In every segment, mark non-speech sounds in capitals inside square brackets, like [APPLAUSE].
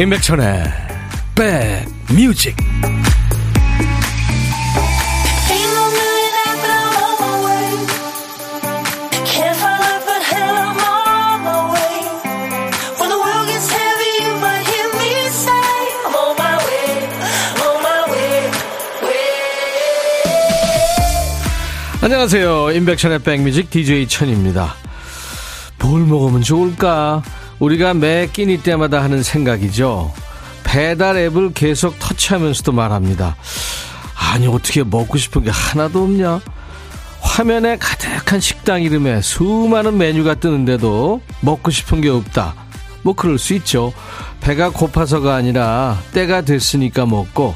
임백천의 백뮤직. 안녕하세요. 임백천의 백뮤직 DJ 천입니다. 뭘 먹으면 좋을까 우리가 매 끼니 때마다 하는 생각이죠. 배달 앱을 계속 터치하면서도 말합니다. 아니, 어떻게 먹고 싶은 게 하나도 없냐? 화면에 가득한 식당 이름에 수많은 메뉴가 뜨는데도 먹고 싶은 게 없다. 뭐 그럴 수 있죠. 배가 고파서가 아니라 때가 됐으니까 먹고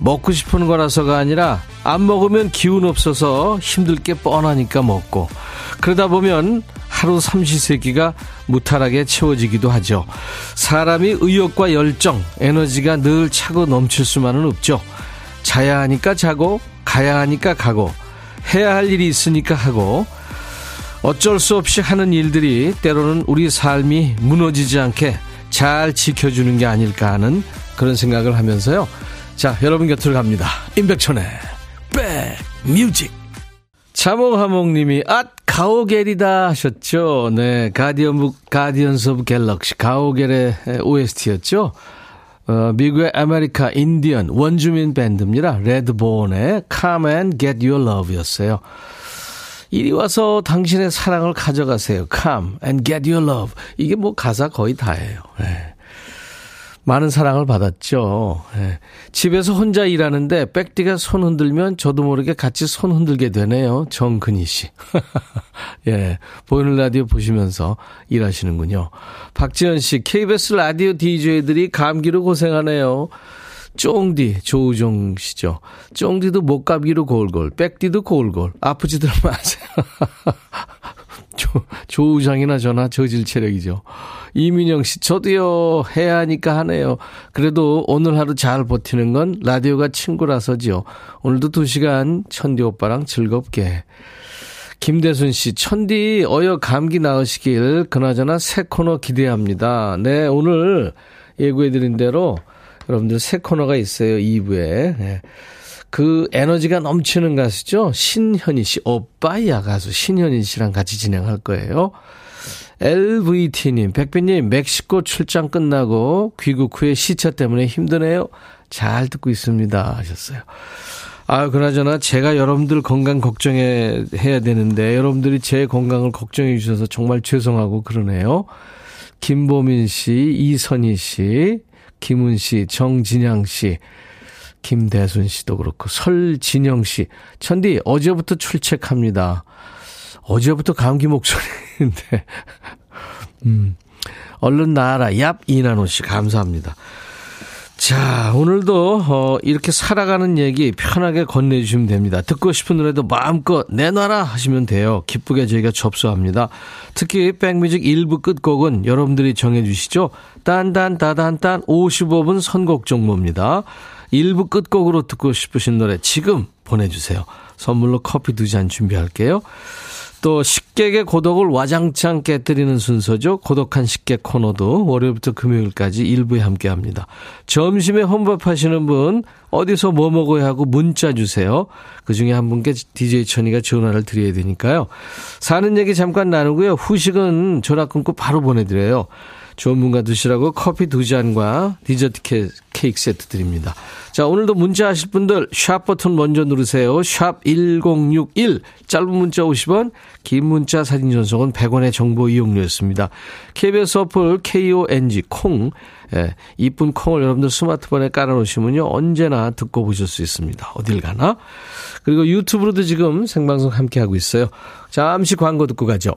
먹고 싶은 거라서가 아니라 안 먹으면 기운 없어서 힘들 게 뻔하니까 먹고 그러다 보면 하루 삼시세끼가 무탈하게 채워지기도 하죠. 사람이 의욕과 열정, 에너지가 늘 차고 넘칠 수만은 없죠. 자야 하니까 자고, 가야 하니까 가고, 해야 할 일이 있으니까 하고, 어쩔 수 없이 하는 일들이 때로는 우리 삶이 무너지지 않게 잘 지켜주는 게 아닐까 하는 그런 생각을 하면서요. 자, 여러분 곁으로 갑니다. 임백천의 back music. 자몽하몽님이 앗 가오겔이다 하셨죠. 네, Guardian Guardians of Galaxy 가오겔의 OST였죠. 어, 미국의 아메리카 인디언 원주민 밴드입니다. Redbone의 Come and Get Your Love였어요. 이리 와서 당신의 사랑을 가져가세요. Come and Get Your Love. 이게 뭐 가사 거의 다예요. 네. 많은 사랑을 받았죠. 예. 집에서 혼자 일하는데 백디가 손 흔들면 저도 모르게 같이 손 흔들게 되네요. 정근희 씨. [LAUGHS] 예. 보이는 라디오 보시면서 일하시는군요. 박지현 씨, KBS 라디오 DJ들이 감기로 고생하네요. 쫑디, 조우종 씨죠. 쫑디도 목감기로 골골, 백디도 골골. 아프지들 마세요. [LAUGHS] [LAUGHS] 조, 조우장이나 저나 저질 체력이죠. 이민영 씨, 저도요, 해야 하니까 하네요. 그래도 오늘 하루 잘 버티는 건 라디오가 친구라서죠. 오늘도 두 시간 천디 오빠랑 즐겁게. 김대순 씨, 천디, 어여 감기 나으시길, 그나저나 새 코너 기대합니다. 네, 오늘 예고해드린 대로 여러분들 새 코너가 있어요, 2부에. 네. 그 에너지가 넘치는 가수죠. 신현희 씨, 오빠야 가수 신현희 씨랑 같이 진행할 거예요. LVT님, 백빈님, 멕시코 출장 끝나고 귀국 후에 시차 때문에 힘드네요. 잘 듣고 있습니다. 하셨어요. 아, 그나저나 제가 여러분들 건강 걱정해, 해야 되는데 여러분들이 제 건강을 걱정해 주셔서 정말 죄송하고 그러네요. 김보민 씨, 이선희 씨, 김은 씨, 정진양 씨, 김대순 씨도 그렇고, 설진영 씨. 천디, 어제부터 출첵합니다. 어제부터 감기 목소리인데, [LAUGHS] 음, 얼른 나와라. 얍, 이나노 씨, 감사합니다. 자, 오늘도, 어, 이렇게 살아가는 얘기 편하게 건네 주시면 됩니다. 듣고 싶은 노래도 마음껏 내놔라 하시면 돼요. 기쁘게 저희가 접수합니다. 특히 백뮤직 1부 끝곡은 여러분들이 정해 주시죠. 딴딴따단딴 55분 선곡 정보입니다. 1부 끝곡으로 듣고 싶으신 노래 지금 보내주세요. 선물로 커피 두 잔 준비할게요. 또 식객의 고독을 와장창 깨뜨리는 순서죠. 고독한 식객 코너도 월요일부터 금요일까지 일부에 함께 합니다. 점심에 혼밥 하시는 분 어디서 뭐 먹어야 하고 문자 주세요. 그중에 한 분께 DJ 천이가 전화를 드려야 되니까요. 사는 얘기 잠깐 나누고요. 후식은 전화 끊고 바로 보내드려요. 분과 드시라고 커피 두 잔과 디저트 케이크 세트 드립니다. 자, 오늘도 문자 하실 분들 샵 버튼 먼저 누르세요. 샵 1061. 짧은 문자 50원, 긴 문자 사진 전송은 100원의 정보 이용료였습니다. KBS 어플 KONG 콩. 예, 이쁜 콩을 여러분들 스마트폰에 깔아놓으시면요. 언제나 듣고 보실 수 있습니다. 어딜 가나? 그리고 유튜브로도 지금 생방송 함께하고 있어요. 잠시 광고 듣고 가죠.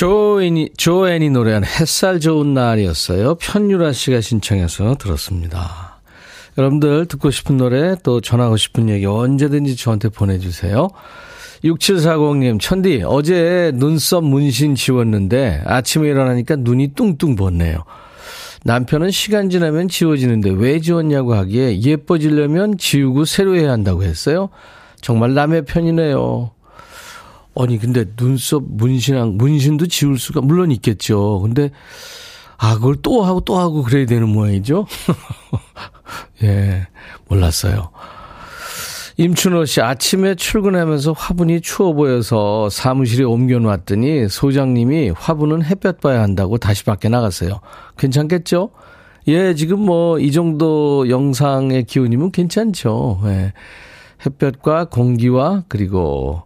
조애니, 조애니 노래한 햇살 좋은 날이었어요. 편유라 씨가 신청해서 들었습니다. 여러분들 듣고 싶은 노래 또 전하고 싶은 얘기 언제든지 저한테 보내주세요. 6740님, 천디, 어제 눈썹 문신 지웠는데 아침에 일어나니까 눈이 뚱뚱 벗네요. 남편은 시간 지나면 지워지는데 왜 지웠냐고 하기에 예뻐지려면 지우고 새로 해야 한다고 했어요. 정말 남의 편이네요. 아니, 근데 눈썹 문신한, 문신도 지울 수가 물론 있겠죠. 근데, 아, 그걸 또 하고 또 하고 그래야 되는 모양이죠? [LAUGHS] 예, 몰랐어요. 임춘호 씨, 아침에 출근하면서 화분이 추워 보여서 사무실에 옮겨놨더니 소장님이 화분은 햇볕 봐야 한다고 다시 밖에 나갔어요. 괜찮겠죠? 예, 지금 뭐, 이 정도 영상의 기운이면 괜찮죠. 예. 햇볕과 공기와 그리고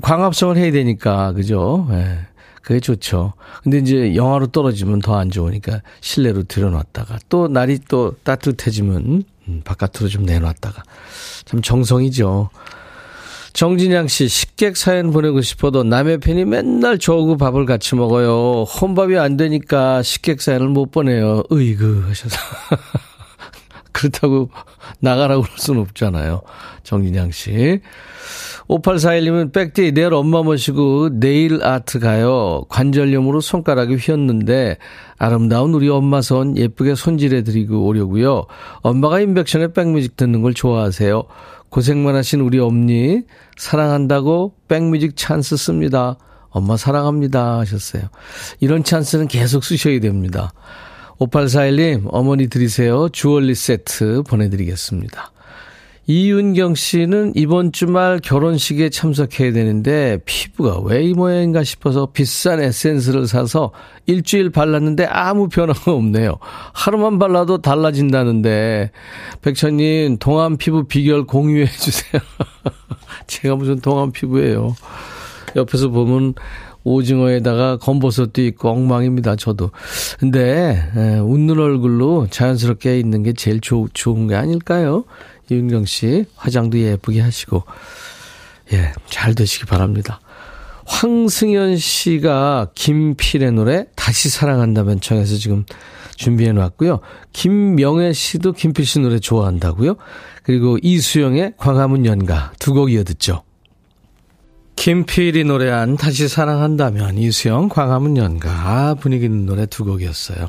광합성을 해야 되니까, 그죠? 예. 그게 좋죠. 근데 이제 영하로 떨어지면 더 안 좋으니까 실내로 들여놨다가 또 날이 또 따뜻해지면 음, 바깥으로 좀 내놨다가 참 정성이죠. 정진양 씨, 식객 사연 보내고 싶어도 남의 편이 맨날 저하고 밥을 같이 먹어요. 혼밥이 안 되니까 식객 사연을 못 보내요. 으이그 하셔서. [LAUGHS] 그렇다고 [LAUGHS] 나가라고 그럴 수는 없잖아요. 정진양 씨. 5841님은 백디 내일 엄마 모시고 네일 아트 가요. 관절염으로 손가락이 휘었는데 아름다운 우리 엄마 손 예쁘게 손질해 드리고 오려고요. 엄마가 인백션의 백뮤직 듣는 걸 좋아하세요. 고생만 하신 우리 엄니 사랑한다고 백뮤직 찬스 씁니다. 엄마 사랑합니다 하셨어요. 이런 찬스는 계속 쓰셔야 됩니다. 5841님 어머니 드리세요. 주얼리 세트 보내드리겠습니다. 이윤경 씨는 이번 주말 결혼식에 참석해야 되는데 피부가 왜 이 모양인가 싶어서 비싼 에센스를 사서 일주일 발랐는데 아무 변화가 없네요. 하루만 발라도 달라진다는데 백천님 동안 피부 비결 공유해 주세요. [LAUGHS] 제가 무슨 동안 피부예요. 옆에서 보면 오징어에다가 검버섯도 있고 엉망입니다. 저도. 근데 에, 웃는 얼굴로 자연스럽게 있는 게 제일 조, 좋은 게 아닐까요? 이은경 씨 화장도 예쁘게 하시고 예, 잘 되시기 바랍니다. 황승현 씨가 김필의 노래 다시 사랑한다면 청해서 지금 준비해 놨고요. 김명애 씨도 김필 씨 노래 좋아한다고요. 그리고 이수영의 광화문 연가 두 곡 이어 듣죠. 김필이 노래한 다시 사랑한다면 이수영 광화문 연가 아, 분위기 있는 노래 두 곡이었어요.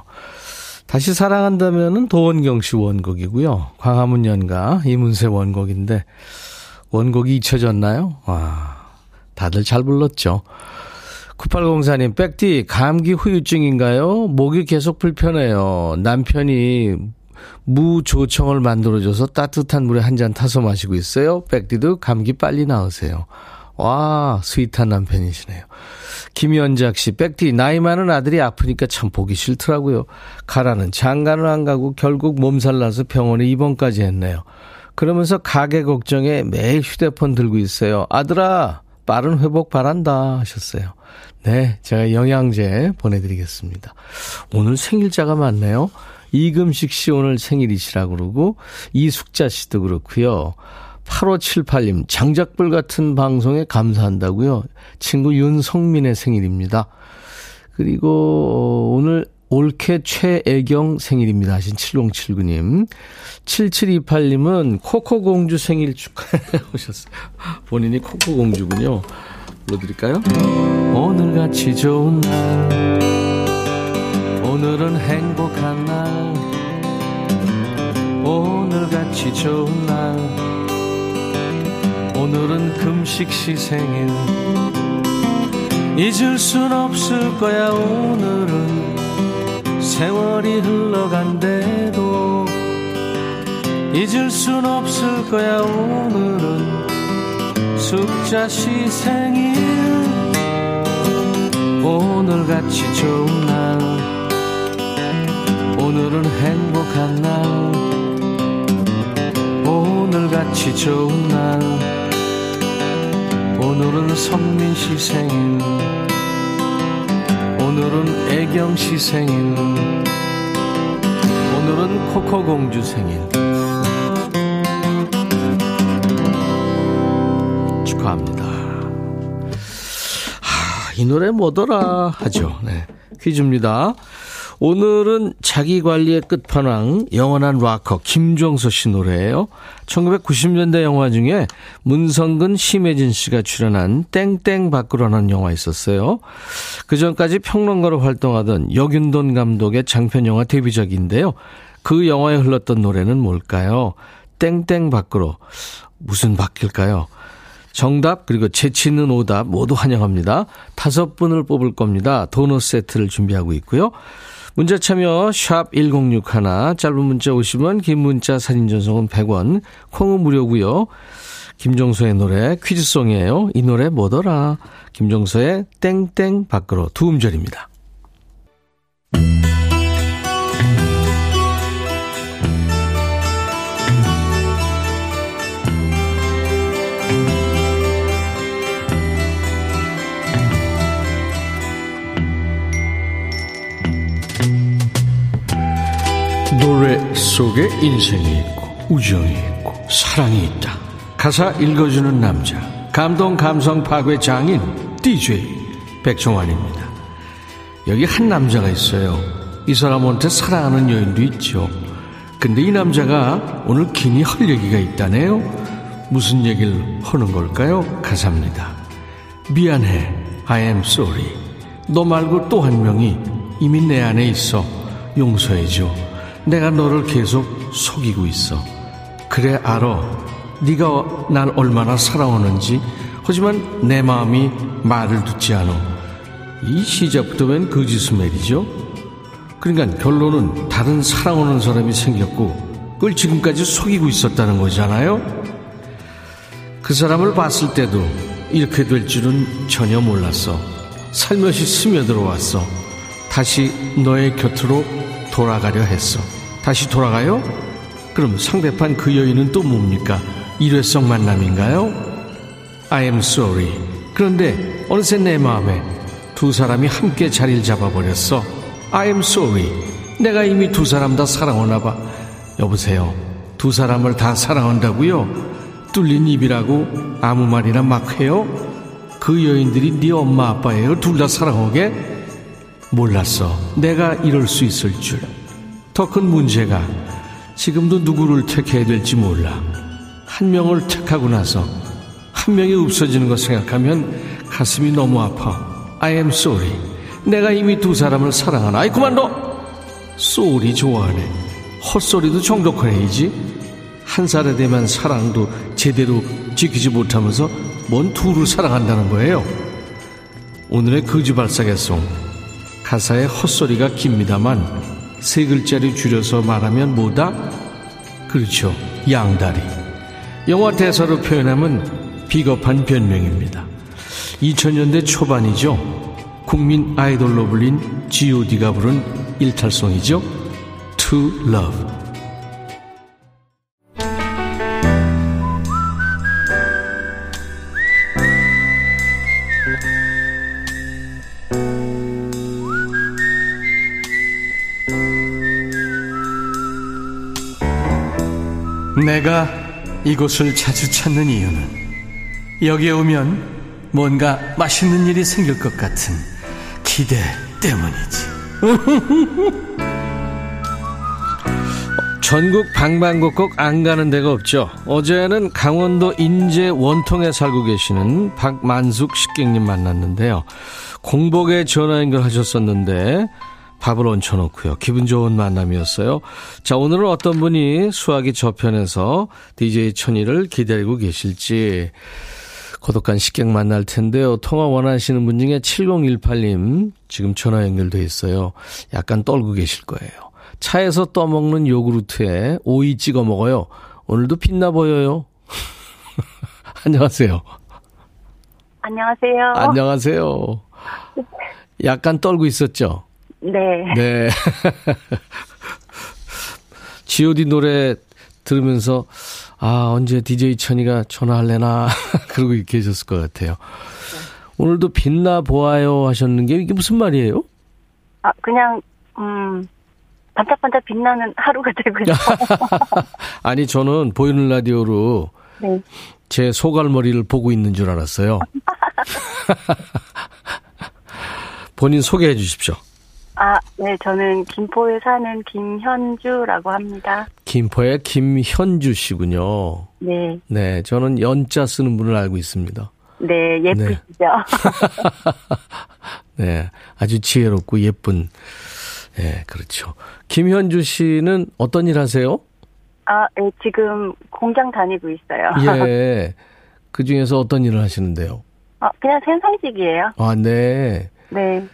다시 사랑한다면은 도원경 씨 원곡이고요. 광화문 연가 이문세 원곡인데 원곡이 잊혀졌나요? 와, 다들 잘 불렀죠. 9804님, 백디, 감기 후유증인가요? 목이 계속 불편해요. 남편이 무조청을 만들어줘서 따뜻한 물에 한 잔 타서 마시고 있어요. 백디도 감기 빨리 나으세요. 와, 스윗한 남편이시네요. 김연작 씨, 백디, 나이 많은 아들이 아프니까 참 보기 싫더라고요. 가라는 장가는 안 가고 결국 몸살 나서 병원에 입원까지 했네요. 그러면서 가게 걱정에 매일 휴대폰 들고 있어요. 아들아, 빠른 회복 바란다 하셨어요. 네, 제가 영양제 보내드리겠습니다. 오늘 생일자가 많네요. 이금식 씨 오늘 생일이시라고 그러고, 이숙자 씨도 그렇고요. 8578님, 장작불 같은 방송에 감사한다고요. 친구 윤성민의 생일입니다. 그리고 어, 오늘 올케 최애경 생일입니다. 하신 7079님. 7728님은 코코공주 생일 축하해 [LAUGHS] 오셨어요. 본인이 코코공주군요. 불러드릴까요? 오늘같이 좋은 날 오늘은 행복한 날 오늘같이 좋은 날 오늘은 금식 시 생일. 잊을 순 없을 거야 오늘은. 세월이 흘러간대도. 잊을 순 없을 거야 오늘은. 숙자 시 생일. 오늘같이 좋은 날. 오늘은 행복한 날. 오늘같이 좋은 날 오늘은 성민 씨 생일 오늘은 애경 씨 생일 오늘은 코코 공주 생일 축하합니다. 아, 이 노래 뭐더라 하죠. 네. 퀴즈입니다. 오늘은 자기 관리의 끝판왕 영원한 락커 김종서 씨 노래예요. 1990년대 영화 중에 문성근 심혜진 씨가 출연한 땡땡 밖으로라는 영화 있었어요. 그 전까지 평론가로 활동하던 여균돈 감독의 장편 영화 데뷔작인데요. 그 영화에 흘렀던 노래는 뭘까요? 땡땡 밖으로 무슨 밖일까요? 정답 그리고 재치 있는 오답 모두 환영합니다. 다섯 분을 뽑을 겁니다. 도넛 세트를 준비하고 있고요. 문자 참여 샵 1061, 짧은 문자 50원, 긴 문자 사진 전송은 100원, 콩은 무료고요. 김종서의 노래 퀴즈송이에요. 이 노래 뭐더라? 김종서의 땡땡 밖으로 두 음절입니다. 노래 속에 인생이 있고 우정이 있고 사랑이 있다. 가사 읽어주는 남자 감동 감성 파괴 장인 DJ 백종환입니다. 여기 한 남자가 있어요. 이 사람한테 사랑하는 여인도 있죠. 근데 이 남자가 오늘 괜히 할 얘기가 있다네요. 무슨 얘기를 하는 걸까요? 가사입니다. 미안해. I am sorry. 너 말고 또 한 명이 이미 내 안에 있어. 용서해줘. 내가 너를 계속 속이고 있어. 그래 알아. 네가 날 얼마나 사랑하는지. 하지만 내 마음이 말을 듣지 않아. 이 시작부터 웬 거짓말이죠? 그러니까 결론은 다른 사랑하는 사람이 생겼고 그걸 지금까지 속이고 있었다는 거잖아요. 그 사람을 봤을 때도 이렇게 될 줄은 전혀 몰랐어. 살며시 스며들어왔어. 다시 너의 곁으로 돌아가려 했어. 다시 돌아가요? 그럼 상대판 그 여인은 또 뭡니까? 일회성 만남인가요? I am sorry. 그런데 어느새 내 마음에 두 사람이 함께 자리를 잡아버렸어. I am sorry. 내가 이미 두 사람 다 사랑하나 봐. 여보세요. 두 사람을 다 사랑한다고요? 뚫린 입이라고 아무 말이나 막 해요? 그 여인들이 네 엄마 아빠예요? 둘 다 사랑하게? 몰랐어. 내가 이럴 수 있을 줄. 더 큰 문제가 지금도 누구를 택해야 될지 몰라. 한 명을 택하고 나서 한 명이 없어지는 거 생각하면 가슴이 너무 아파. I am sorry. 내가 이미 두 사람을 사랑하나. 아이 그만 둬. 쏘리 좋아하네. 헛소리도 정독해야지. 한 살에 되면 사랑도 제대로 지키지 못하면서 뭔 둘을 사랑한다는 거예요. 오늘의 거지 발사계송 가사의 헛소리가 깁니다만 세 글자를 줄여서 말하면 뭐다? 그렇죠. 양다리. 영화 대사로 표현하면 비겁한 변명입니다. 2000년대 초반이죠. 국민 아이돌로 불린 G.O.D가 부른 일탈송이죠. To Love. 내가 이곳을 자주 찾는 이유는 여기에 오면 뭔가 맛있는 일이 생길 것 같은 기대 때문이지. [LAUGHS] 전국 방방곡곡 안 가는 데가 없죠. 어제는 강원도 인제 원통에 살고 계시는 박만숙 식객님 만났는데요. 공복에 전화 연결하셨었는데 밥을 얹혀놓고요. 기분 좋은 만남이었어요. 자, 오늘은 어떤 분이 수학이 저편에서 DJ 천이를 기다리고 계실지 고독한 식객 만날 텐데요. 통화 원하시는 분 중에 7018님 지금 전화 연결돼 있어요. 약간 떨고 계실 거예요. 차에서 떠먹는 요구르트에 오이 찍어 먹어요. 오늘도 빛나 보여요. [LAUGHS] 안녕하세요. 안녕하세요. 안녕하세요. 약간 떨고 있었죠? 네. 네. [LAUGHS] GOD 노래 들으면서 아, 언제 DJ 천이가 전화할래나 [LAUGHS] 그러고 계셨을 것 같아요. 오늘도 빛나 보아요 하셨는 게 이게 무슨 말이에요? 아, 그냥 음. 반짝반짝 빛나는 하루가 되고 싶어요. [LAUGHS] 아니, 저는 보이는 라디오로 네. 제 소갈머리를 보고 있는 줄 알았어요. 본인 소개해 주십시오. 아, 네, 저는 김포에 사는 김현주라고 합니다. 김포의 김현주 씨군요. 네, 네, 저는 연자 쓰는 분을 알고 있습니다. 네, 예쁘시죠? 네, [LAUGHS] 아주 지혜롭고 예쁜, 네, 그렇죠. 김현주 씨는 어떤 일 하세요? 아, 네, 지금 공장 다니고 있어요. 예, [LAUGHS] 그 중에서 어떤 일을 하시는데요? 아, 그냥 생산직이에요. 아, 네. 네.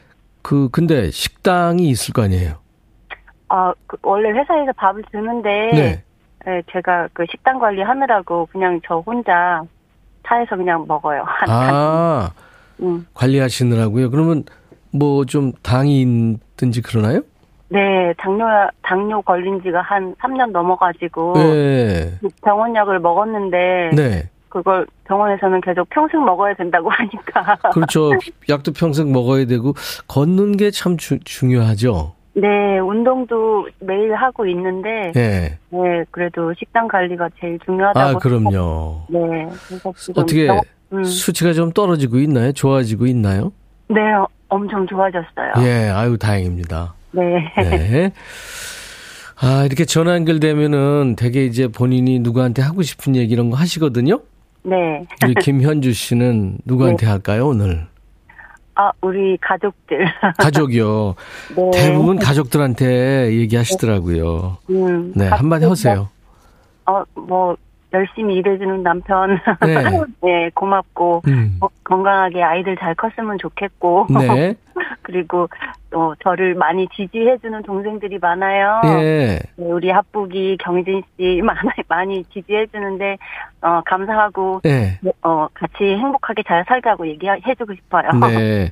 그, 근데 식당이 있을 거 아니에요? 아, 그 원래 회사에서 밥을 주는데, 네. 네, 제가 그 식당 관리하느라고 그냥 저 혼자 차에서 그냥 먹어요. 한, 한, 아, 음. 관리하시느라고요? 그러면 뭐 좀 당이 있든지 그러나요? 네, 당뇨, 당뇨 걸린 지가 한 3년 넘어가지고, 네. 병원약을 먹었는데, 네. 그걸 병원에서는 계속 평생 먹어야 된다고 [LAUGHS] 하니까. 그렇죠. 약도 평생 먹어야 되고, 걷는 게 참 중요하죠. 네, 운동도 매일 하고 있는데, 네. 네, 그래도 식단 관리가 제일 중요하다고. 아, 그럼요. 네, 어떻게 병- 음, 수치가 좀 떨어지고 있나요? 좋아지고 있나요? 네, 어, 엄청 좋아졌어요. 예, 아유, 다행입니다. 네. 네. 아, 이렇게 전화 연결되면은 되게 이제 본인이 누구한테 하고 싶은 얘기 이런 거 하시거든요? 네. 우리 김현주 씨는 누구한테 할까요, 오늘? 아, 우리 가족들. 가족이요. [LAUGHS] 네. 대부분 가족들한테 얘기하시더라고요. 음, 네, 한마디 하세요. 어, 뭐, 열심히 일해주는 남편. [LAUGHS] 네. 네, 고맙고, 음. 어, 건강하게 아이들 잘 컸으면 좋겠고. 네. [LAUGHS] 그리고 또 저를 많이 지지해주는 동생들이 많아요. 예. 네, 우리 합북이 경진 씨 [LAUGHS] 많이, 많이 지지해주는데, 어, 감사하고, 네. 어, 같이 행복하게 잘 살자고 얘기해주고 싶어요. 네.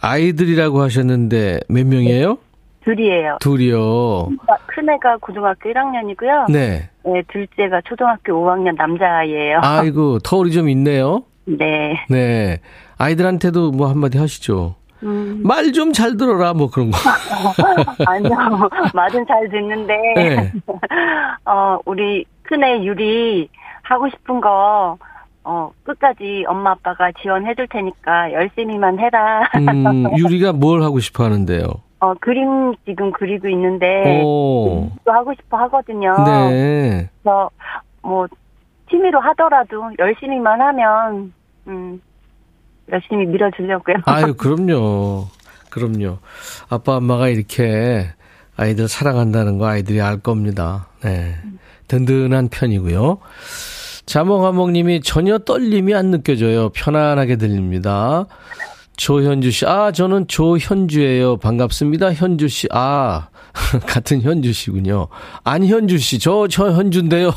아이들이라고 하셨는데 몇 명이에요? 둘이에요. 둘이요. 큰애가 고등학교 1학년이고요. 네. 네, 둘째가 초등학교 5학년 남자아이예요. 아이고, 터울이 좀 있네요. 네. 네. 아이들한테도 뭐 한마디 하시죠. 음, 말 좀 잘 들어라, 뭐 그런 거. [LAUGHS] 아니요. 말은 잘 듣는데, 네. [LAUGHS] 어, 우리 큰애 유리 하고 싶은 거, 어, 끝까지 엄마 아빠가 지원해 줄 테니까 열심히만 해라. 음, [LAUGHS] 유리가 뭘 하고 싶어 하는데요? 어, 그림 지금 그리고 있는데, 오. 또 하고 싶어 하거든요. 네. 그래서, 뭐, 취미로 하더라도 열심히만 하면, 음, 열심히 밀어주려고요. 아유, [LAUGHS] 그럼요. 그럼요. 아빠, 엄마가 이렇게 아이들 사랑한다는 거 아이들이 알 겁니다. 네. 든든한 편이고요. 자몽하몽님이 전혀 떨림이 안 느껴져요. 편안하게 들립니다. 조현주 씨, 아, 저는 조현주예요. 반갑습니다. 현주 씨, 아, [LAUGHS] 같은 현주 씨군요. 안현주 씨, 저, 저 현주인데요.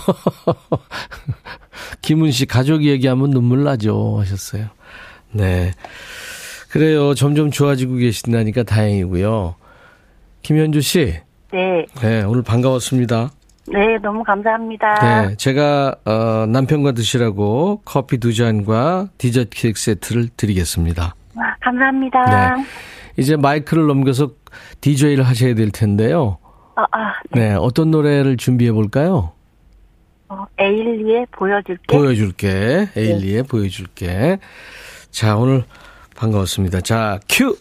[LAUGHS] 김은 씨, 가족 얘기하면 눈물 나죠. 하셨어요. 네. 그래요. 점점 좋아지고 계신다니까 다행이고요. 김현주 씨, 네. 네, 오늘 반가웠습니다. 네, 너무 감사합니다. 네, 제가 어, 남편과 드시라고 커피 두 잔과 디저트 케이크 세트를 드리겠습니다. 감사합니다. 네. 이제 마이크를 넘겨서 DJ를 하셔야 될 텐데요. 아, 아, 네. 네, 어떤 노래를 준비해 볼까요? 어, 에일리의 보여줄게. 보여줄게. 에일리의 보여줄게. 자, 오늘 반가웠습니다. 자, 큐!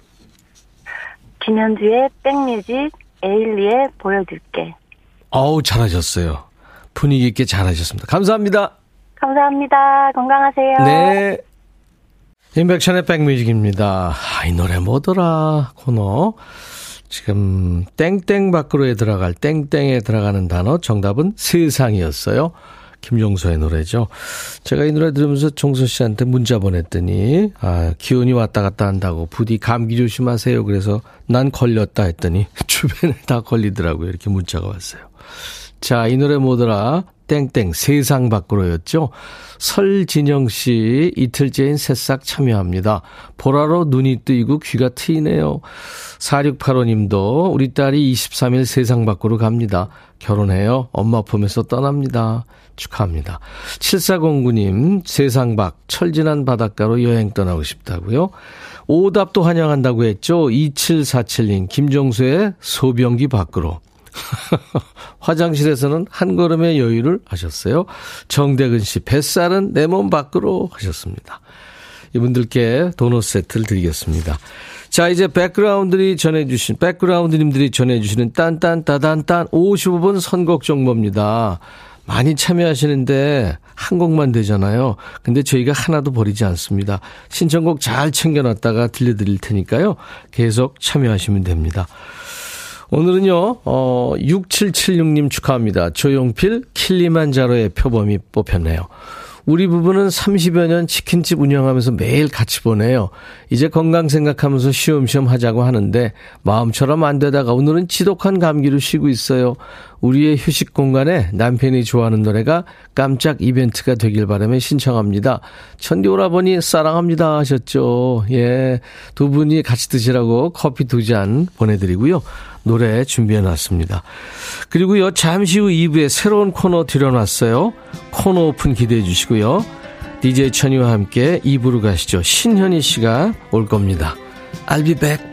김현주의 백뮤직, 에일리의 보여줄게. 어우, 잘하셨어요. 분위기 있게 잘하셨습니다. 감사합니다. 감사합니다. 건강하세요. 네. 인백션의 백뮤직입니다. 아, 이 노래 뭐더라, 코너. 지금, 땡땡 밖으로에 들어갈, 땡땡에 들어가는 단어, 정답은 세상이었어요. 김종서의 노래죠. 제가 이 노래 들으면서 종서 씨한테 문자 보냈더니, 아, 기온이 왔다 갔다 한다고, 부디 감기 조심하세요. 그래서 난 걸렸다 했더니, [LAUGHS] 주변에 다 걸리더라고요. 이렇게 문자가 왔어요. 자, 이 노래 뭐더라? 땡땡 세상 밖으로였죠. 설진영 씨 이틀째인 새싹 참여합니다. 보라로 눈이 뜨이고 귀가 트이네요. 4685님도 우리 딸이 23일 세상 밖으로 갑니다. 결혼해요. 엄마 품에서 떠납니다. 축하합니다. 7409님 세상 밖 철진한 바닷가로 여행 떠나고 싶다고요. 오답도 환영한다고 했죠. 2747님 김정수의 소변기 밖으로. [LAUGHS] 화장실에서는 한 걸음의 여유를 하셨어요. 정대근 씨, 뱃살은 내 몸 밖으로 하셨습니다. 이분들께 도넛 세트를 드리겠습니다. 자, 이제 백그라운드들이 전해주신, 백그라운드님들이 전해주시는 딴딴따단딴 55분 선곡 정보입니다. 많이 참여하시는데 한 곡만 되잖아요. 근데 저희가 하나도 버리지 않습니다. 신청곡 잘 챙겨놨다가 들려드릴 테니까요. 계속 참여하시면 됩니다. 오늘은요, 어, 6776님 축하합니다. 조용필 킬리만자로의 표범이 뽑혔네요. 우리 부부는 30여 년 치킨집 운영하면서 매일 같이 보내요. 이제 건강 생각하면서 쉬엄쉬엄 하자고 하는데 마음처럼 안 되다가 오늘은 지독한 감기로 쉬고 있어요. 우리의 휴식 공간에 남편이 좋아하는 노래가 깜짝 이벤트가 되길 바라며 신청합니다. 천디 오라버니 사랑합니다 하셨죠. 예. 두 분이 같이 드시라고 커피 두 잔 보내드리고요. 노래 준비해 놨습니다. 그리고요, 잠시 후 2부에 새로운 코너 들여놨어요. 코너 오픈 기대해 주시고요. DJ 천이와 함께 2부로 가시죠. 신현희 씨가 올 겁니다. I'll be back.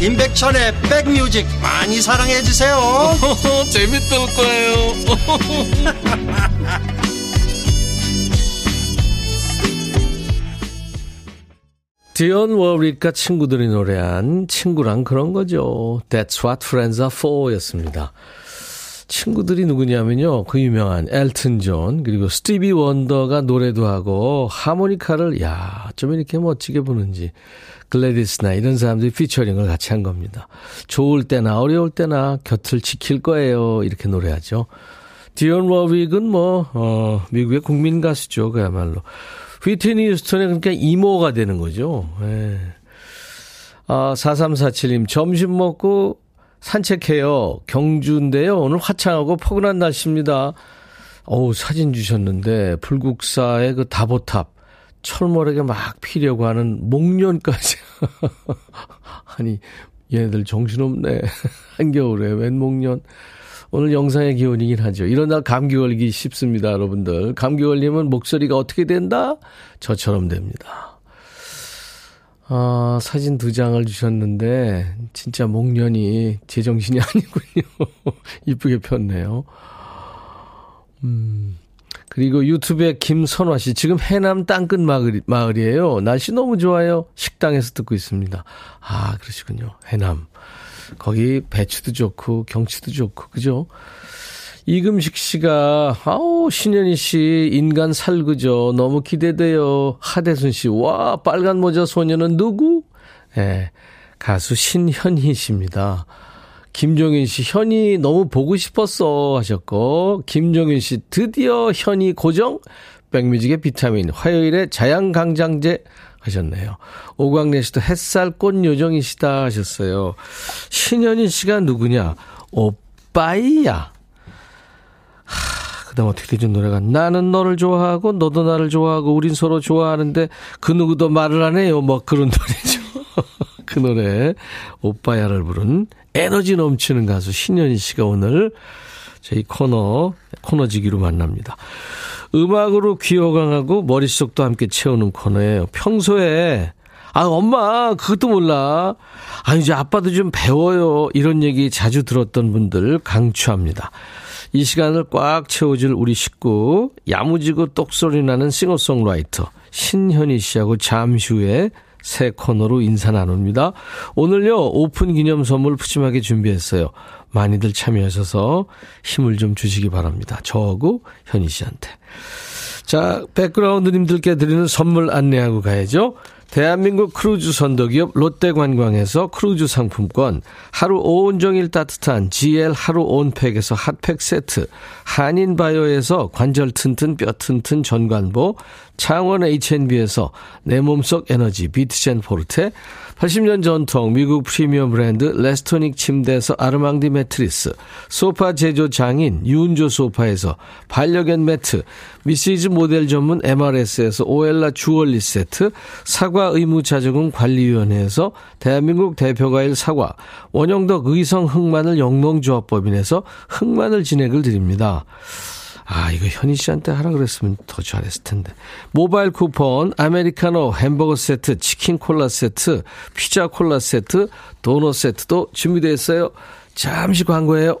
임백천의 백뮤직 많이 사랑해 주세요 [LAUGHS] 재밌을 거예요 [LAUGHS] 디온 워릭과 친구들이 노래한 친구랑 그런 거죠. That's what friends are for 였습니다. 친구들이 누구냐면요. 그 유명한 엘튼 존, 그리고 스티비 원더가 노래도 하고, 하모니카를, 야, 좀 이렇게 멋지게 부는지, 글래디스나 이런 사람들이 featuring을 같이 한 겁니다. 좋을 때나 어려울 때나 곁을 지킬 거예요. 이렇게 노래하죠. 디언 워윅은 뭐, 어, 미국의 국민 가수죠. 그야말로. 휘트니 유스턴의 그러니까 이모가 되는 거죠. 예. 아, 4347님, 점심 먹고 산책해요. 경주인데요. 오늘 화창하고 포근한 날씨입니다. 어우, 사진 주셨는데, 불국사의 그 다보탑, 철모르게 막 피려고 하는 목련까지. [LAUGHS] 아니, 얘네들 정신없네. [LAUGHS] 한겨울에 웬 목련. 오늘 영상의 기온이긴 하죠. 이런 날 감기 걸리기 쉽습니다, 여러분들. 감기 걸리면 목소리가 어떻게 된다? 저처럼 됩니다. 아, 사진 두 장을 주셨는데, 진짜 목련이 제 정신이 [LAUGHS] 아니군요. 이쁘게 폈네요. 음. 그리고 유튜브에 김선화 씨, 지금 해남 땅끝 마을, 마을이에요. 날씨 너무 좋아요. 식당에서 듣고 있습니다. 아, 그러시군요. 해남. 거기 배추도 좋고 경치도 좋고 그죠? 이금식 씨가 아우 신현희 씨 인간 살그죠. 너무 기대돼요. 하대순 씨, 와 빨간 모자 소녀는 누구? 예, 네, 가수 신현희 씨입니다. 김종인 씨, 현이 너무 보고 싶었어 하셨고, 김종인 씨, 드디어 현이 고정? 백뮤직의 비타민, 화요일에 자양강장제 하셨네요. 오광래 씨도 햇살 꽃 요정이시다 하셨어요. 신현인 씨가 누구냐? 오빠이야. 하, 그 다음 어떻게 되죠, 노래가. 나는 너를 좋아하고, 너도 나를 좋아하고, 우린 서로 좋아하는데, 그 누구도 말을 안 해요. 뭐 그런 [LAUGHS] 노래죠. 그 노래. 오빠야를 부른 에너지 넘치는 가수 신현희 씨가 오늘 저희 코너, 코너지기로 만납니다. 음악으로 귀호강하고 머릿속도 함께 채우는 코너예요. 평소에 아, 엄마, 그것도 몰라. 아, 이제 아빠도 좀 배워요. 이런 얘기 자주 들었던 분들 강추합니다. 이 시간을 꽉 채워줄 우리 식구, 야무지고 똑소리 나는 싱어송라이터, 신현희 씨하고 잠시 후에 새 코너로 인사 나눕니다. 오늘요, 오픈 기념 선물 푸짐하게 준비했어요. 많이들 참여하셔서 힘을 좀 주시기 바랍니다. 저하고 현희 씨한테. 자, 백그라운드님들께 드리는 선물 안내하고 가야죠. 대한민국 크루즈 선도기업 롯데관광에서 크루즈 상품권, 하루 온종일 따뜻한 GL 하루 온팩에서 핫팩 세트, 한인바이오에서 관절 튼튼 뼈 튼튼 전관보, 창원 H&B에서 내 몸속 에너지 비트젠 포르테, 80년 전통 미국 프리미엄 브랜드 레스토닉 침대에서 아르망디 매트리스, 소파 제조 장인 유운조 소파에서 반려견 매트, 미시즈 모델 전문 MRS에서 오엘라 주얼리 세트, 사과 의무 자조금 관리위원회에서 대한민국 대표과일 사과, 원형덕 의성 흑마늘 영농조합법인에서 흑마늘 진행을 드립니다. 아, 이거 현희 씨한테 하라 그랬으면 더 잘했을 텐데. 모바일 쿠폰, 아메리카노 햄버거 세트, 치킨 콜라 세트, 피자 콜라 세트, 도넛 세트도 준비되어 있어요. 잠시 광고예요.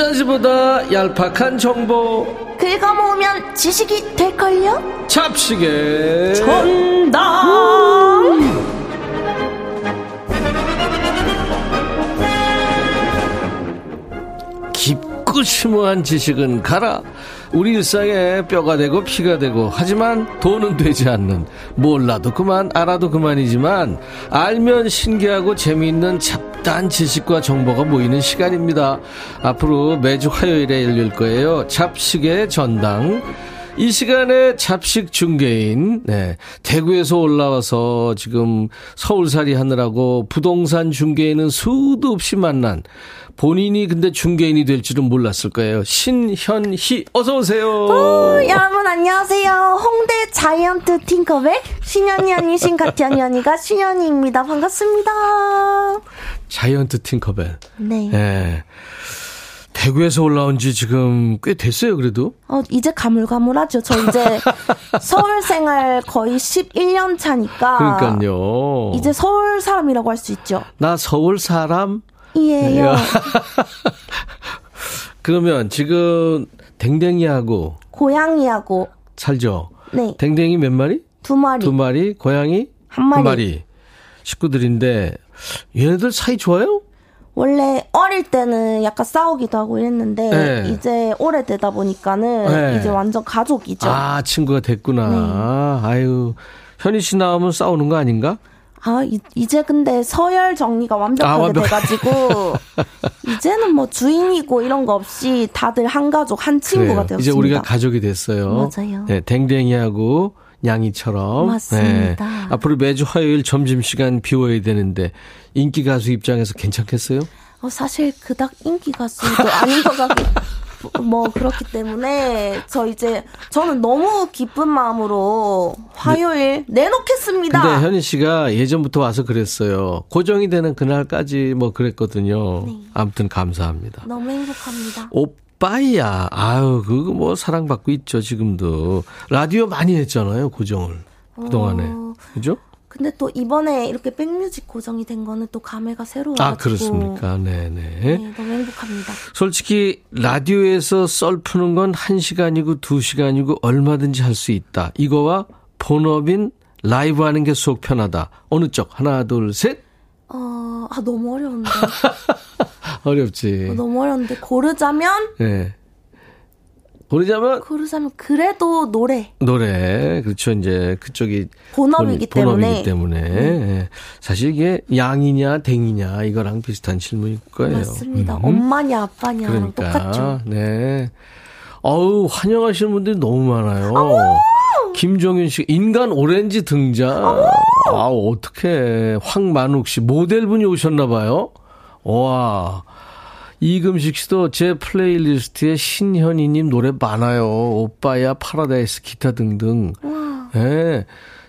습자지보다 얄팍한 정보. 긁어 모으면 지식이 될걸요? 잡시게 전당. 깊고 심오한 지식은 가라. 우리 일상에 뼈가 되고 피가 되고 하지만 돈은 되지 않는 몰라도 그만 알아도 그만이지만 알면 신기하고 재미있는 잡 다한 지식과 정보가 모이는 시간입니다 앞으로 매주 화요일에 열릴 거예요 잡식의 전당 이 시간에 잡식 중개인, 네, 대구에서 올라와서 지금 서울살이 하느라고 부동산 중개인은 수도 없이 만난 본인이 근데 중개인이 될 줄은 몰랐을 거예요. 신현희, 어서오세요. 오, 여러분 안녕하세요. 홍대 자이언트 팅커벨 신현이 언니 신가티 언니 언니가 신현이입니다. 반갑습니다. 자이언트 팅커벨. 네. 예. 대구에서 올라온 지 지금 꽤 됐어요, 그래도. 어, 이제 가물가물하죠. 저 이제 [LAUGHS] 서울 생활 거의 11년 차니까. 그러니까요. 이제 서울 사람이라고 할 수 있죠. 나 서울 사람? 이에요. [LAUGHS] 그러면 지금 댕댕이하고 고양이하고 살죠? 네. 댕댕이 몇 마리? 두 마리. 두 마리, 고양이 한 마리. 마리. 식구들인데 얘네들 사이 좋아요? 원래 어릴 때는 약간 싸우기도 하고 이랬는데 네. 이제 오래되다 보니까는 네. 이제 완전 가족이죠. 아, 친구가 됐구나. 네. 아유. 현희 씨 나오면 싸우는 거 아닌가? 아, 이, 이제 근데 서열 정리가 완벽하게 아, 완벽- 돼가지고, [LAUGHS] 이제는 뭐 주인이고 이런 거 없이 다들 한 가족, 한 친구가 그래요. 되었습니다. 이제 우리가 가족이 됐어요. 맞아요. 네, 댕댕이하고 냥이처럼. 맞습니다. 네. 앞으로 매주 화요일 점심시간 비워야 되는데 인기 가수 입장에서 괜찮겠어요? 어, 사실 그닥 인기 가수도 아닌 것 같고, [LAUGHS] 뭐 그렇기 때문에 저 이제 저는 너무 기쁜 마음으로 화요일 내놓겠습니다. 근데 현희 씨가 예전부터 와서 그랬어요. 고정이 되는 그날까지 뭐 그랬거든요. 네. 아무튼 감사합니다. 너무 행복합니다. 오빠야. 아유, 그거 뭐 사랑받고 있죠, 지금도. 라디오 많이 했잖아요, 고정을. 그동안에. 어, 그죠? 근데 또 이번에 이렇게 백뮤직 고정이 된 거는 또 감회가 새로워가지고 아, 그렇습니까? 네네. 네, 너무 행복합니다. 솔직히 라디오에서 썰 푸는 건 1시간이고 2시간이고 얼마든지 할 수 있다. 이거와 본업인 라이브 하는 게 속 편하다. 어느 쪽? 하나, 둘, 셋. 어, 아 너무 어려운데. [LAUGHS] 어렵지. 어, 너무 어려운데 고르자면 네. 고르자면 고르자면 그래도 노래 노래. 그렇죠. 이제 그쪽이 본업이기 본- 본업이기 때문에. 네. 때문에. 예. 사실 이게 양이냐 댕이냐 이거랑 비슷한 질문일 거예요. 맞습니다. 음. 엄마냐 아빠냐랑 그러니까 똑같죠. 네. 어우 환영하시는 분들이 너무 많아요. 김종윤 씨, 인간 오렌지 등장. 아, 어떡해. 황만욱 씨, 모델분이 오셨나 봐요. 와. 이금식 씨도 제 플레이리스트에 신현이님 노래 많아요. 오빠야, 파라다이스, 기타 등등. 예.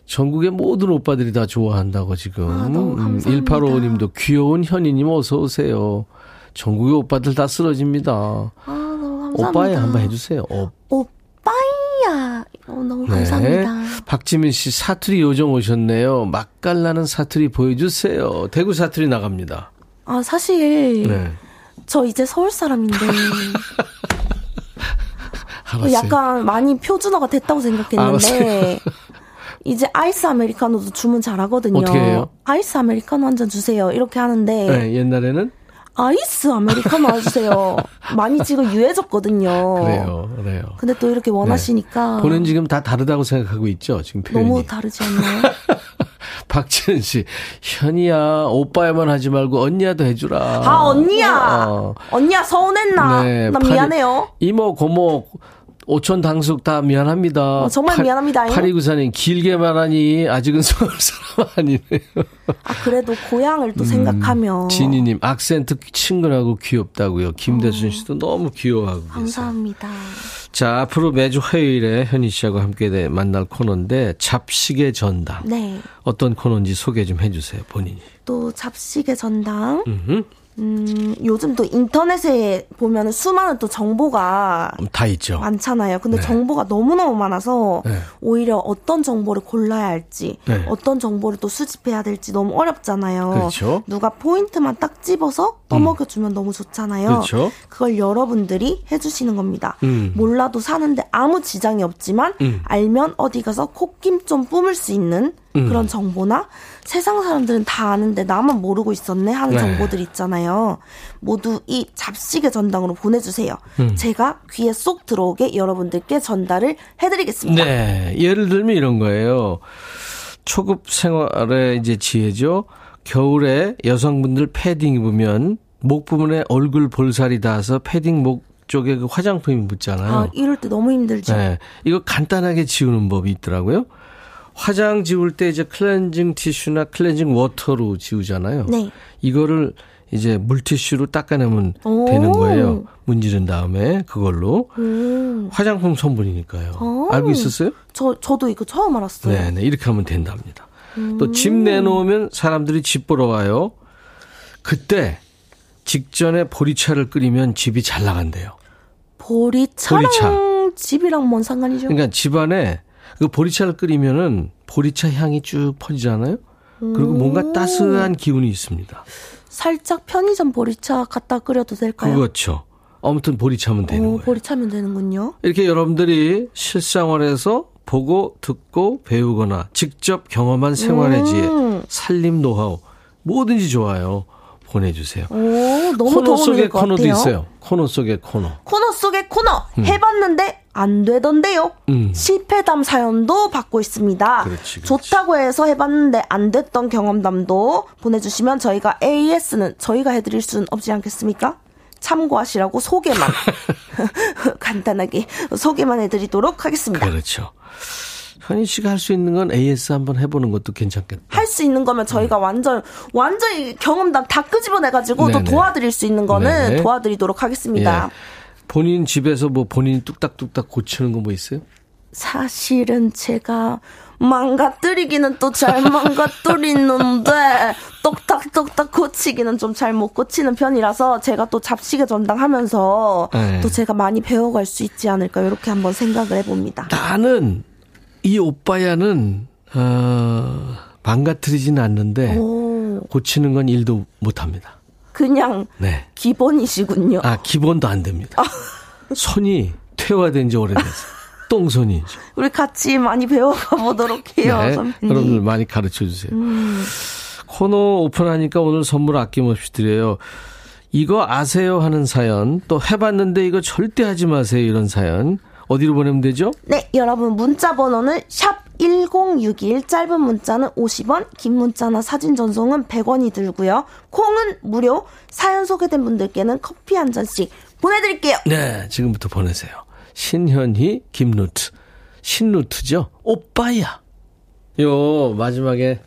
전국의 모든 오빠들이 다 좋아한다고 지금. 아, 너무 감사합니다. 1855님도 귀여운 현이님 어서 오세요. 전국의 오빠들 다 쓰러집니다. 아, 너무 감사합니다. 오빠야 한번 해주세요. 오, 오빠야. 어, 너무 네. 감사합니다. 박지민 씨 사투리 요정 오셨네요. 맛깔나는 사투리 보여주세요. 대구 사투리 나갑니다. 아, 사실 네. 저 이제 서울 사람인데 [LAUGHS] 알았어요. 약간 많이 표준어가 됐다고 생각했는데. 이제 아이스 아메리카노도 주문 잘하거든요. 어떻게 해요? 아이스 아메리카노 한 잔 주세요. 이렇게 하는데 네, 옛날에는 아이스 아메리카노 해주세요. [LAUGHS] 많이 지금 유해졌거든요. 그래요, 그래요. 근데 또 이렇게 원하시니까 보는 지금 다 다르다고 생각하고 있죠. 지금 표현이. 너무 다르지 않나요? [LAUGHS] 박지은 씨, 현이야 오빠야만 하지 말고 언니야도 해주라. 아 언니야, 어. 언니야 서운했나? 네, 난 미안해요. 이모, 고모, 오촌 당숙 다 미안합니다. 어, 정말 미안합니다. 파리구사님 길게 말하니 아직은 서울 사람 아니네요. 아 그래도 고향을 또 음, 진희님 악센트 친근하고 귀엽다고요. 김대순 씨도 너무 귀여워하고 계세요. 어. 감사합니다. 자 앞으로 매주 화요일에 현희 씨하고 함께 네, 만날 코너인데 잡식의 전당 네, 어떤 코너인지 소개 좀 해주세요 본인이. 또 잡식의 전당. 음흠. 음, 요즘 또 인터넷에 보면 수많은 또 정보가 음, 다 있죠. 많잖아요. 근데 네. 정보가 너무너무 많아서 네. 오히려 어떤 정보를 골라야 할지, 네. 어떤 정보를 또 수집해야 될지 너무 어렵잖아요. 그렇죠. 누가 포인트만 딱 집어서 떠먹여 주면 너무 좋잖아요. 그렇죠. 걸 여러분들이 해 주시는 겁니다. 음. 몰라도 사는데 아무 지장이 없지만 음. 알면 어디 가서 콧김 좀 뿜을 수 있는 음. 그런 정보나 세상 사람들은 다 아는데 나만 모르고 있었네 하는 네. 정보들 있잖아요. 모두 이 잡식의 전당으로 보내주세요. 음. 제가 귀에 쏙 들어오게 여러분들께 전달을 해드리겠습니다. 네, 예를 들면 이런 거예요. 초급 생활의 이제 지혜죠. 겨울에 여성분들 패딩 입으면 목 부분에 얼굴 볼살이 닿아서 패딩 목 쪽에 그 화장품이 묻잖아요. 아, 이럴 때 너무 힘들죠. 네, 이거 간단하게 지우는 법이 있더라고요. 화장 지울 때 이제 클렌징 티슈나 클렌징 워터로 지우잖아요. 네. 이거를 이제 물티슈로 닦아내면 오. 되는 거예요. 문지른 다음에 그걸로 음, 화장품 성분이니까요. 오. 알고 있었어요? 저, 저도 이거 처음 알았어요. 네, 네, 이렇게 하면 된답니다. 또집 내놓으면 사람들이 집 보러 와요. 그때 직전에 보리차를 끓이면 집이 잘 나간대요. 보리차랑 보리차. 집이랑 뭔 상관이죠? 그러니까 집안에 그 보리차를 끓이면은 보리차 향이 쭉 퍼지잖아요. 그리고 뭔가 따스한 기운이 있습니다. 살짝 편의점 보리차 갖다 끓여도 될까요? 그렇죠. 아무튼 보리차면 되는 오, 거예요. 보리차면 되는군요. 이렇게 여러분들이 실생활에서 보고 듣고 배우거나 직접 경험한 생활의 지혜, 음. 살림 노하우 뭐든지 좋아요. 보내주세요. 오, 너무 코너 것 코너도 같아요. 있어요. 코너 속에 코너. 코너 속의 코너 해봤는데 안 되던데요. 음. 실패담 사연도 받고 있습니다. 그렇지, 그렇지. 좋다고 해서 해봤는데 안 됐던 경험담도 보내주시면 저희가 AS는 저희가 해드릴 수는 없지 않겠습니까? 참고하시라고 소개만 [LAUGHS] [LAUGHS] 간단하게 소개만 해드리도록 하겠습니다. 그렇죠. 현희 씨가 할 수 있는 건 AS 한번 해보는 것도 괜찮겠다. 할 수 있는 거면 저희가 완전 완전히 경험담 다 끄집어내가지고 또 네네. 도와드릴 수 있는 거는 네네. 도와드리도록 하겠습니다. 예. 본인 집에서 뭐 본인이 뚝딱뚝딱 고치는 거 뭐 있어요? 사실은 제가 망가뜨리기는 또 잘 망가뜨리는데 [LAUGHS] 똑딱똑딱 고치기는 좀 잘 못 고치는 편이라서 제가 또 잡식에 전당하면서 네. 또 제가 많이 배워갈 수 있지 않을까 이렇게 한번 생각을 해봅니다. 나는 이 오빠야는 어, 망가뜨리지는 않는데 오, 고치는 건 일도 못합니다. 그냥 네. 기본이시군요. 아 기본도 안 됩니다. 손이 퇴화된 지 오래됐어요. [LAUGHS] 똥손이죠. 우리 같이 많이 배워가 보도록 해요, 네, 선배님. 여러분들 많이 가르쳐 주세요. 음. 코너 오픈하니까 오늘 선물 아낌없이 드려요. 이거 아세요 하는 사연, 또 해봤는데 이거 절대 하지 마세요 이런 사연 어디로 보내면 되죠? 네, 여러분 문자 번호는 샵 1061 짧은 문자는 50원, 긴 문자나 사진 전송은 100원이 들고요. 콩은 무료. 사연 소개된 분들께는 커피 한 잔씩 보내 드릴게요. 네, 지금부터 보내세요. 신현희, 김루트. 신루트죠. 오빠야. 요 마지막에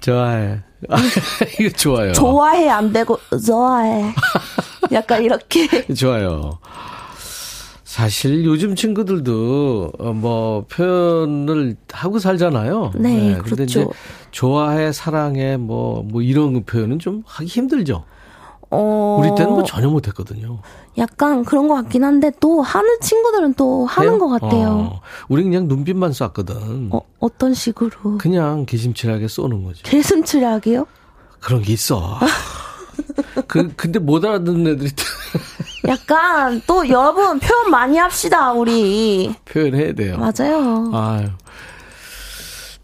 좋아해. [LAUGHS] 이거 좋아요. 좋아해 안 되고 좋아해. [LAUGHS] 약간 이렇게. 좋아요. 사실 요즘 친구들도 어, 뭐 표현을 하고 살잖아요. 네, 근데 그렇죠. 이제 좋아해, 사랑해, 뭐, 뭐 이런 표현은 좀 하기 힘들죠. 어. 우리 때는 뭐 전혀 못 했거든요. 약간 그런 것 같긴 한데 또 하는 친구들은 또 하는 것 같아요. 어, 우리 그냥 눈빛만 쐈거든. 어, 어떤 식으로? 그냥 기심칠하게 쏘는 거죠. 개슴츠레하게요? 그런 게 있어. [LAUGHS] 그, 근데 못 알아듣는 애들이 또 약간 또 여러분 표현 많이 합시다 우리. 표현해야 돼요. 맞아요. 아유.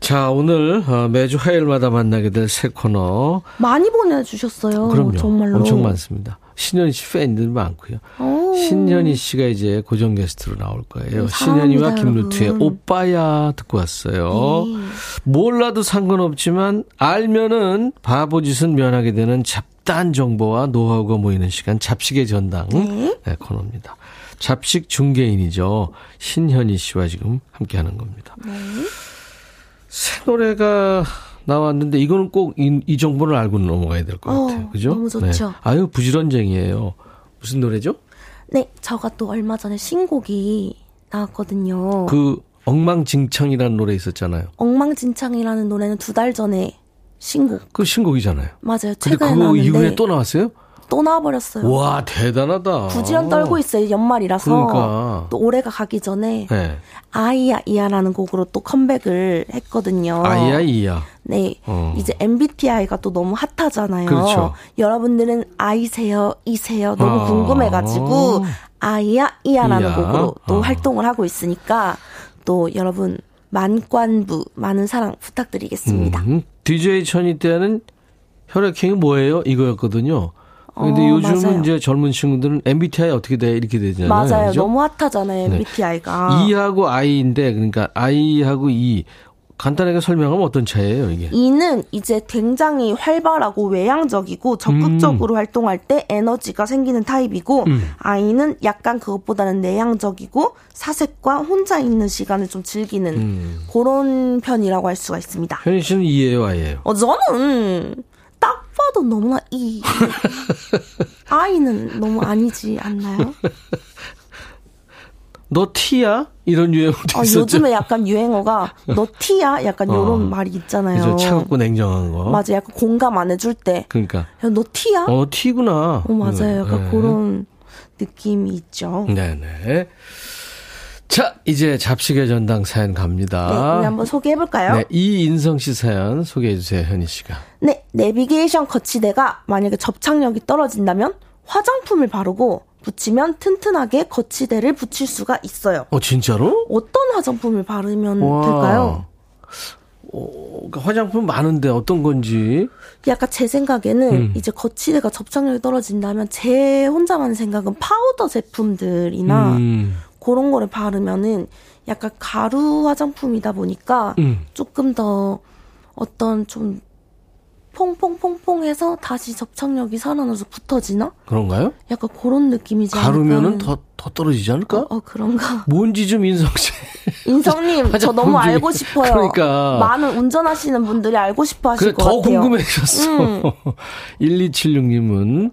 자, 오늘 어, 매주 화요일마다 만나게 될 새 코너. 많이 보내주셨어요. 그럼요. 정말로. 엄청 많습니다. 신현희 씨 팬들 많고요. 오. 신현희 씨가 이제 고정 게스트로 나올 거예요. 음, 신현희와 사랑합니다, 김루트의. 오빠야 듣고 왔어요. 네. 몰라도 상관없지만 알면은 바보짓은 면하게 되는 잡 다한 정보와 노하우가 모이는 시간 잡식의 전당 네. 네, 코너입니다. 잡식 중개인이죠. 신현희 씨와 지금 함께하는 겁니다. 네. 새 노래가 나왔는데 이거는 꼭이 정보를 알고 넘어가야 될것 어, 같아요. 그죠? 너무 좋죠. 네. 아유 부지런쟁이에요. 무슨 노래죠? 네, 저가 또 얼마 전에 신곡이 나왔거든요. 그 엉망진창이라는 노래 있었잖아요. 엉망진창이라는 노래는 두 달 전에 신곡. 그 신곡이잖아요. 맞아요. 최근에 그거 나왔는데 이후에 또 나왔어요? 또 나와버렸어요. 와 대단하다. 부지런 떨고 있어요. 연말이라서. 그러니까. 또 올해가 가기 전에 네. 아이야 이야라는 곡으로 또 컴백을 했거든요. 아이야 이야. 네. 어. 이제 MBTI가 또 너무 핫하잖아요. 그렇죠. 여러분들은 아이세요, 이세요 너무 어. 궁금해가지고 아이야 이야라는 이야. 곡으로 또 어. 활동을 하고 있으니까 또 여러분 만관부 많은 사랑 부탁드리겠습니다. 음, DJ 천이 때는 혈액형이 뭐예요? 이거였거든요. 근데 어, 요즘은 맞아요. 이제 젊은 친구들은 MBTI 어떻게 돼? 이렇게 되잖아요. 맞아요. 그죠? 너무 핫하잖아요 네. MBTI가. E하고 I인데 그러니까 I하고 E 간단하게 설명하면 어떤 차이예요, 이게? 이는 이제 굉장히 활발하고 외향적이고 적극적으로 활동할 때 에너지가 생기는 타입이고 음. 아이는 약간 그것보다는 내향적이고 사색과 혼자 있는 시간을 좀 즐기는 음. 그런 편이라고 할 수가 있습니다. 현희 씨는 E예요, I예요? 어 저는 딱 봐도 너무나 이 [LAUGHS] 아이는 너무 아니지 않나요? [LAUGHS] 너 T야? 이런 유행어도 어, 있었죠. 요즘에 약간 유행어가 [LAUGHS] 너 티야 약간 어. 요런 말이 있잖아요. 그죠, 차갑고 냉정한 거. 맞아, 약간 공감 안 해줄 때. 그러니까 야, 너 티야? 어 T구나. 어, 맞아요. 약간 네. 그런 느낌이 있죠. 네네. 자, 이제 잡식의 전당 사연 네, 갑니다. 우리 한번 소개해 볼까요? 네, 이인성 씨 사연 소개해 주세요, 현희 씨가. 네, 내비게이션 거치대가 만약에 접착력이 떨어진다면 화장품을 바르고 붙이면 튼튼하게 거치대를 붙일 수가 있어요. 어, 진짜로? 어떤 화장품을 바르면 와. 될까요? 어, 그러니까 화장품 많은데 어떤 건지. 약간 제 생각에는 음. 이제 거치대가 접착력이 떨어진다면 제 혼자만 생각은 파우더 제품들이나 음, 그런 거를 바르면은 약간 가루 화장품이다 보니까 음. 조금 더 어떤 좀 퐁퐁퐁퐁 해서 다시 접착력이 살아나서 붙어지나? 그런가요? 약간 그런 느낌이지 가루면은? 더, 더 떨어지지 않을까? 어, 어, 그런가? [LAUGHS] 뭔지 좀 인성 씨. 인성님, [LAUGHS] 저 너무 중에- 알고 싶어요. 그러니까. 많은 운전하시는 분들이 알고 싶어 하실 그래, 것더 같아요. 궁금해졌어. 음. [LAUGHS] 1276님은,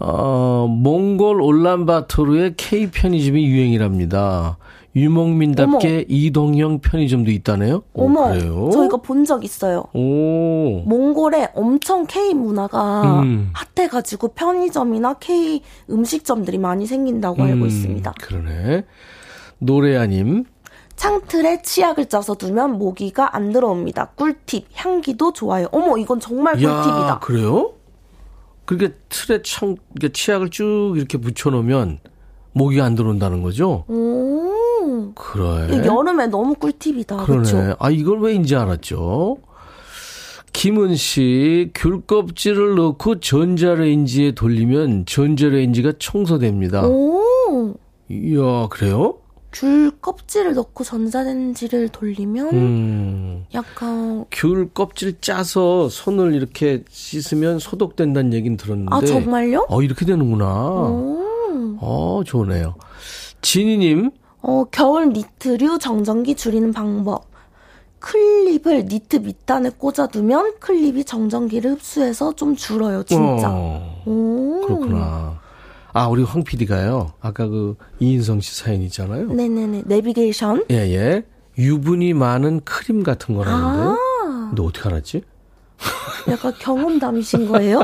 어, 몽골 올란바토르의 K 편의점이 유행이랍니다. 유목민답게 이동형 편의점도 있다네요? 오, 어머, 그래요? 저희가 본 적 있어요. 오. 몽골에 엄청 K 문화가 음. 핫해가지고 편의점이나 K 음식점들이 많이 생긴다고 알고 음, 있습니다. 그러네. 노래아님, 창틀에 치약을 짜서 두면 모기가 안 들어옵니다. 꿀팁, 향기도 좋아요. 어머, 이건 정말 야, 꿀팁이다. 그래요? 그렇게 틀에 청, 이렇게 치약을 쭉 이렇게 붙여놓으면 모기가 안 들어온다는 거죠? 오, 그래. 여름에 너무 꿀팁이다. 그러네. 아, 이걸 왜인지 알았죠? 김은 씨, 귤 껍질을 넣고 전자레인지에 돌리면 전자레인지가 청소됩니다. 오, 이야, 그래요? 귤 껍질을 넣고 전자레인지를 돌리면 음. 약간 귤 껍질 짜서 손을 이렇게 씻으면 소독된다는 얘기는 들었는데. 아 정말요? 어, 이렇게 되는구나. 오, 어, 좋네요. 진희님, 어, 겨울 니트류 정전기 줄이는 방법. 클립을 니트 밑단에 꽂아두면 클립이 정전기를 흡수해서 좀 줄어요, 진짜. 어, 오. 그렇구나. 아, 우리 황 PD가요. 아까 그 이인성 씨 사연 있잖아요. 네네네. 내비게이션. 예, 예. 유분이 많은 크림 같은 거라는데. 아, 너 어떻게 알았지? [LAUGHS] 약간 경험담이신 거예요?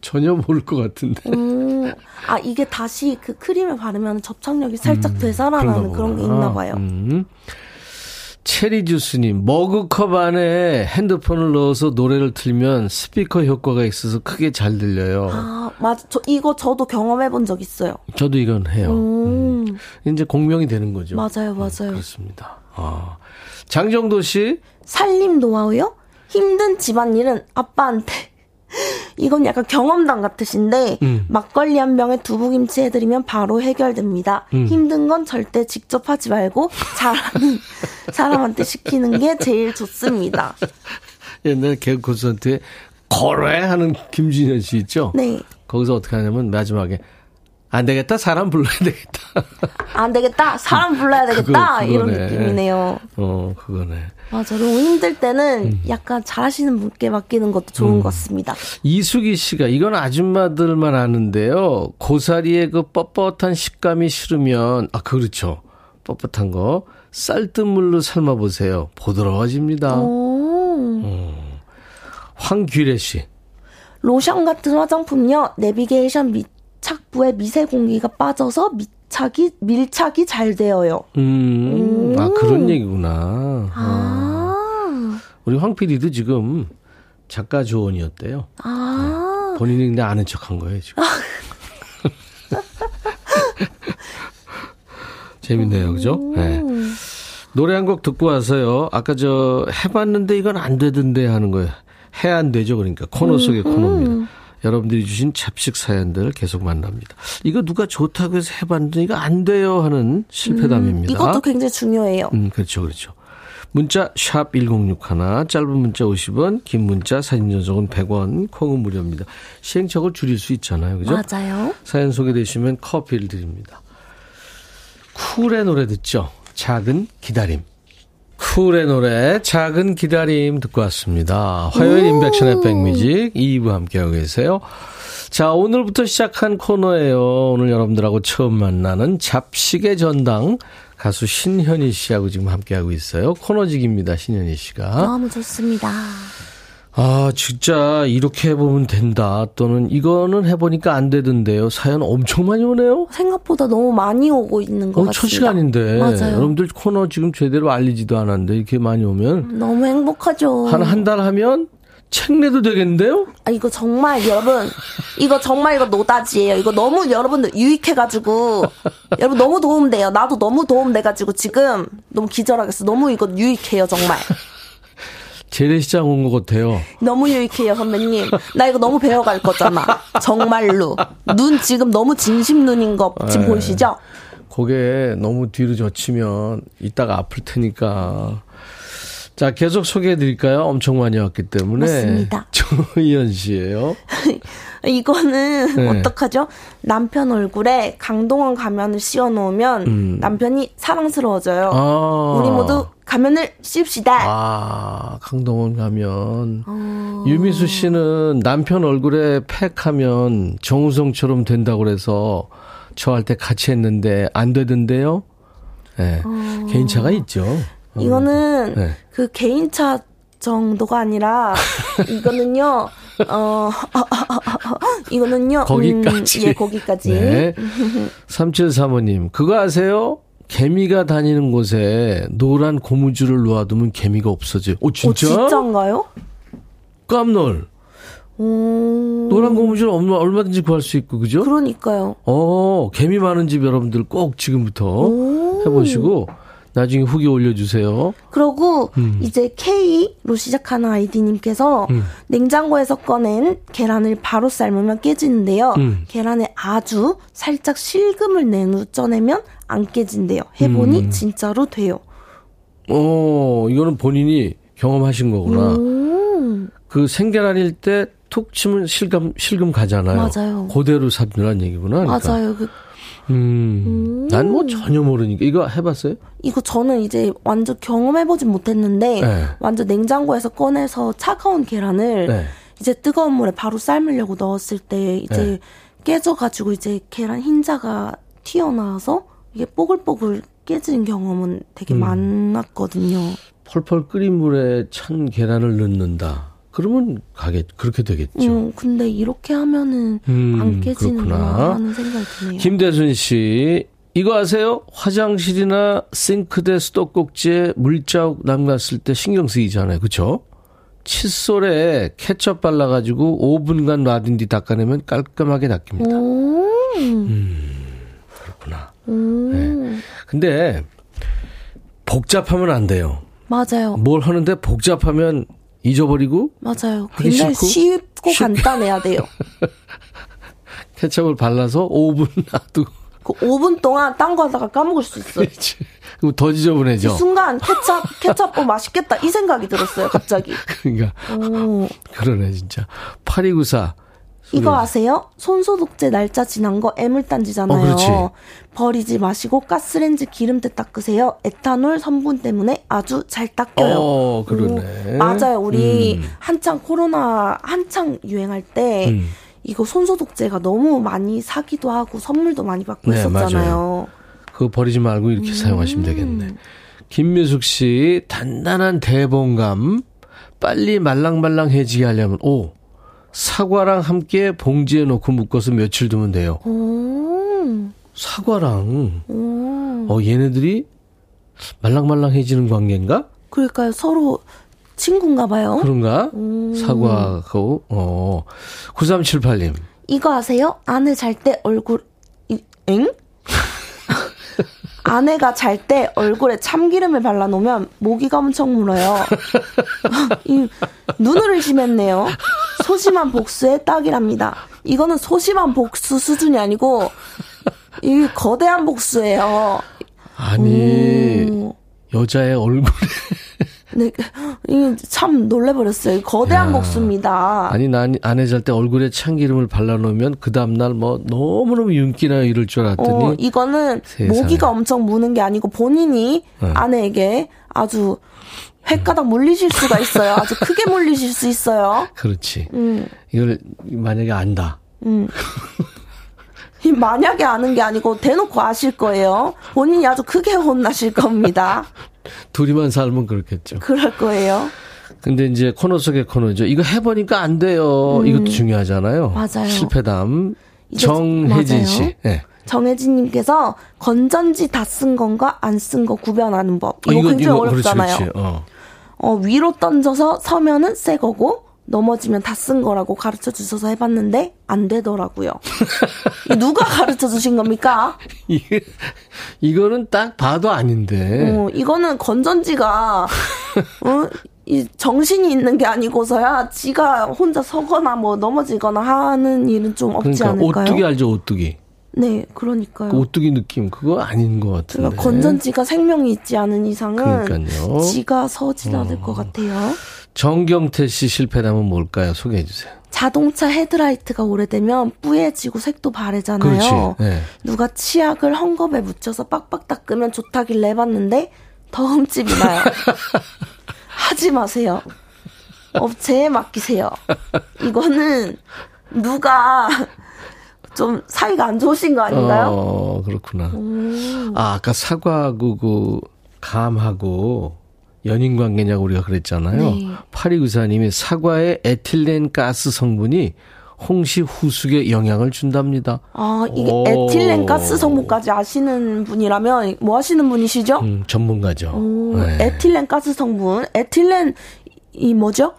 전혀 모를 것 같은데. 음, 아, 이게 다시 그 크림을 바르면 접착력이 살짝 되살아나는 그런 게 있나 봐요. 음. 체리 주스님, 머그컵 안에 핸드폰을 넣어서 노래를 틀면 스피커 효과가 있어서 크게 잘 들려요. 아, 맞아. 저, 이거 저도 경험해 본 적 있어요. 저도 이건 해요. 음, 이제 공명이 되는 거죠. 맞아요, 맞아요. 그렇습니다. 아. 장정도 씨, 살림 노하우요? 힘든 집안일은 아빠한테. 이건 약간 경험담 같으신데 음. 막걸리 한 병에 두부김치 해드리면 바로 해결됩니다. 음. 힘든 건 절대 직접 하지 말고 잘하는 [LAUGHS] 사람한테 시키는 게 제일 좋습니다. [LAUGHS] 옛날 개그 콘서트에 거래 하는 김준현 씨 있죠? 네. 거기서 어떻게 하냐면 마지막에 안 되겠다 사람 불러야 되겠다. 안 되겠다. 사람 불러야 되겠다. 그거- 이런. 느낌이네요. 어 그거네. 맞아. 너무 힘들 때는 음. 약간 잘하시는 분께 맡기는 것도 좋은 것 같습니다. 이수기 씨가 이건 아줌마들만 아는데요. 고사리의 그 뻣뻣한 식감이 싫으면 아 그렇죠. 뻣뻣한 거 쌀뜨물로 삶아 보세요. 보드러워집니다. 오. 황규래 씨. 로션 같은 화장품요. 내비게이션 밀착부에 미세 공기가 빠져서 밀착이 밀착이 잘 되어요. 음, 아 그런 얘기구나. 어. 아. 우리 황 PD도 지금 작가 조언이었대요. 아. 본인이 근데 아는 척한 거예요 지금. [LAUGHS] 재밌네요, 그죠? 네. 노래 한 곡 듣고 와서요. 아까 저 해봤는데 이건 안 되던데 하는 거예요. 해 안 되죠, 그러니까 코너 속의 코너입니다. 여러분들이 주신 잡식 사연들 계속 만납니다. 이거 누가 좋다고 해서 해봤는데 이거 안 돼요 하는 실패담입니다. 이것도 굉장히 중요해요. 음, 그렇죠, 그렇죠. 문자 샵 1061, 짧은 문자 50원, 긴 문자 사진 전송은 100원, 콩은 무료입니다. 시행착오를 줄일 수 있잖아요, 그죠? 맞아요. 사연 소개되시면 커피를 드립니다. 쿨의 노래 듣죠? 작은 기다림. 쿨의 노래 작은 기다림 듣고 왔습니다. 화요일 인백션의 백뮤직 2부 함께하고 계세요. 자, 오늘부터 시작한 코너예요. 오늘 여러분들하고 처음 만나는 잡식의 전당 가수 신현희 씨하고 지금 함께하고 있어요. 코너직입니다. 신현희 씨가. 너무 좋습니다. 아, 진짜 이렇게 해보면 된다. 또는 이거는 해보니까 안 되던데요. 사연 엄청 많이 오네요. 생각보다 너무 많이 오고 있는 것 어, 같습니다. 첫 시간인데. 맞아요. 여러분들 코너 지금 제대로 알리지도 않았는데 이렇게 많이 오면 너무 행복하죠. 한 한 달 하면 책 내도 되겠는데요? 아, 이거 정말 여러분, 이거 정말 이거 노다지예요. 이거 너무 여러분들 유익해가지고, 여러분 너무 도움돼요. 나도 너무 도움돼가지고 지금 너무 기절하겠어. 너무 이거 유익해요, 정말. 재래시장 온 것 같아요. 너무 유익해요, 선배님. 나 이거 너무 배워갈 거잖아. 정말로. 눈 지금 너무 진심 눈인 거 지금 네. 보이시죠? 고개 너무 뒤로 젖히면 이따가 아플 테니까. 자, 계속 소개해 드릴까요? 엄청 많이 왔기 때문에. 맞습니다. [LAUGHS] 조희연 씨예요 [LAUGHS] 이거는 네. 어떡하죠? 남편 얼굴에 강동원 가면을 씌워 놓으면 음. 남편이 사랑스러워져요. 아. 우리 모두 가면을 씌웁시다. 아, 강동원 가면. 어. 유미수 씨는 남편 얼굴에 팩 하면 정우성처럼 된다고 그래서 저 할 때 같이 했는데 안 되던데요? 네. 개인차가 있죠. 어. 이거는 네. 그 개인차 정도가 아니라 [LAUGHS] 이거는요. 어 [LAUGHS] 이거는요. 거기까지. 음, 예, 거기까지. 네. [LAUGHS] 3735님, 그거 아세요? 개미가 다니는 곳에 노란 고무줄을 놓아두면 개미가 없어져요. 오, 어, 진짜? 진짜인가요? 깜놀. 오. 노란 고무줄 얼마, 얼마든지 구할 수 있고, 그죠? 그러니까요. 어, 개미 많은 집 여러분들 꼭 지금부터 오. 해보시고, 나중에 후기 올려주세요. 그러고 이제 K로 시작하는 아이디님께서 음. 냉장고에서 꺼낸 계란을 바로 삶으면 깨지는데요. 음. 계란에 아주 살짝 실금을 낸 후 쪄내면 안 깨진대요. 해보니 음. 진짜로 돼요. 어, 이거는 본인이 경험하신 거구나. 음. 그 생계란일 때 툭 치면 실금, 실금 가잖아요. 맞아요. 그대로 삽니라는 얘기구나. 그러니까. 맞아요. 그 음. 난 뭐 전혀 모르니까. 이거 해봤어요? 이거 저는 이제 완전 경험해보진 못했는데 네. 완전 냉장고에서 꺼내서 차가운 계란을 네. 이제 뜨거운 물에 바로 삶으려고 넣었을 때 이제 네. 깨져가지고 이제 계란 흰자가 튀어나와서 이게 뽀글뽀글 깨지는 경험은 되게 음. 많았거든요. 펄펄 끓인 물에 찬 계란을 넣는다. 그러면 가겠, 그렇게 되겠죠. 음, 근데 이렇게 하면은 음, 안 깨지는구나. 하는 생각이 드네요. 김대순 씨, 이거 아세요? 화장실이나 싱크대 수도꼭지에 물자국 남갔을 때 신경 쓰이잖아요. 그쵸? 칫솔에 케첩 발라가지고 5분간 놔둔 뒤 닦아내면 깔끔하게 닦입니다. 오, 그렇구나. 오, 근데 복잡하면 안 돼요. 맞아요. 뭘 하는데 복잡하면 잊어버리고 맞아요. 굉장히? 쉽고 쉽- 간단해야 돼요. [LAUGHS] 케첩을 발라서 5분 [LAUGHS] 놔두고 그 5분 동안 딴 거 하다가 까먹을 수 있어요. [LAUGHS] 그럼 더이 지저분해져. 순간 케찹, 케찹, 어, 맛있겠다. 이 생각이 들었어요, 갑자기. 그러니까 오, 그러네 진짜. 8294 이거 아세요? 손소독제 날짜 지난 거 애물단지잖아요. 어. 버리지 마시고 가스렌지 기름때 닦으세요. 에탄올 성분 때문에 아주 잘 닦여요. 어, 그러네. 오, 맞아요. 우리 음. 한창 코로나 한창 유행할 때 음. 이거 손소독제가 너무 많이 사기도 하고 선물도 많이 받고 네, 있었잖아요. 그거 버리지 말고 음. 이렇게 사용하시면 되겠네. 김미숙 씨, 단단한 대봉감, 빨리 말랑말랑해지게 하려면, 오, 사과랑 함께 봉지에 넣고 묶어서 며칠 두면 돼요. 오, 사과랑, 오. 어, 얘네들이 말랑말랑해지는 관계인가? 그러니까요. 서로 친구인가 봐요. 그런가? 음. 사과하고, 어, 9378님. 이거 아세요? 아내 잘 때 얼굴, 이, 엥? [LAUGHS] 아내가 잘 때 얼굴에 참기름을 발라놓으면 모기가 엄청 물어요. [LAUGHS] 이, 눈을 의심했네요. 소심한 복수의 딱이랍니다. 이거는 소심한 복수 수준이 아니고, 이 거대한 복수예요. 아니, 오. 여자의 얼굴에. 네, 참 놀래버렸어요. 거대한 야. 복수입니다. 아니, 난 아내 잘 때 얼굴에 참기름을 발라놓으면 그 다음날 뭐 너무너무 윤기나 이럴 줄 알았더니. 어, 이거는 세상에. 모기가 엄청 무는 게 아니고 본인이 네. 아내에게 아주 횟가닥 물리실 수가 있어요. 아주 크게 물리실 수 있어요. 그렇지. 음, 이걸 만약에 안다. 음. 이 만약에 아는 게 아니고 대놓고 아실 거예요. 본인이 아주 크게 혼나실 겁니다. [LAUGHS] 둘이만 살면 그렇겠죠. 그럴 거예요. 근데 이제 코너 속의 코너죠. 이거 해보니까 안 돼요. 이것도 중요하잖아요. 음. 맞아요. 실패담. 정혜진. 씨. 네. 정혜진님께서 건전지 다 쓴 건가 안 쓴 거 구별하는 법. 이거, 어, 굉장히 어렵잖아요. 그렇지, 그렇지. 어. 어, 위로 던져서 서면은 새 거고 넘어지면 다 쓴 거라고 가르쳐 주셔서 해봤는데 안 되더라고요. 이 [LAUGHS] 누가 가르쳐 주신 겁니까? 이게, 이거는 딱 봐도 아닌데. 어, 이거는 건전지가 [LAUGHS] 어, 이 정신이 있는 게 아니고서야 지가 혼자 서거나 뭐 넘어지거나 하는 일은 좀 없지 그러니까 않을까요? 오뚜기 알죠, 오뚜기. 네, 그러니까요. 그 오뚜기 느낌 그거 아닌 것 같은데. 그러니까 건전지가 생명이 있지 않은 이상은 그러니까요. 어. 지가 서질 않을 것 같아요. 정경태 씨 실패담은 뭘까요? 소개해 주세요. 자동차 헤드라이트가 오래되면 뿌얘지고 색도 바래잖아요. 네. 누가 치약을 헝겊에 묻혀서 빡빡 닦으면 좋다길래 해봤는데 더 흠집이 나요. [LAUGHS] 하지 마세요. 업체에 맡기세요. 이거는 누가 좀 사이가 안 좋으신 거 아닌가요? 어, 그렇구나. 음. 아, 아까 사과하고 그 감하고 연인 관계냐고 우리가 그랬잖아요. 네. 파리구사님이 사과의 에틸렌 가스 성분이 홍시 후숙에 영향을 준답니다. 아, 이게 오. 에틸렌 가스 성분까지 아시는 분이라면 뭐 하시는 분이시죠? 음, 전문가죠. 오, 네. 에틸렌 가스 성분. 에틸렌 이 뭐죠?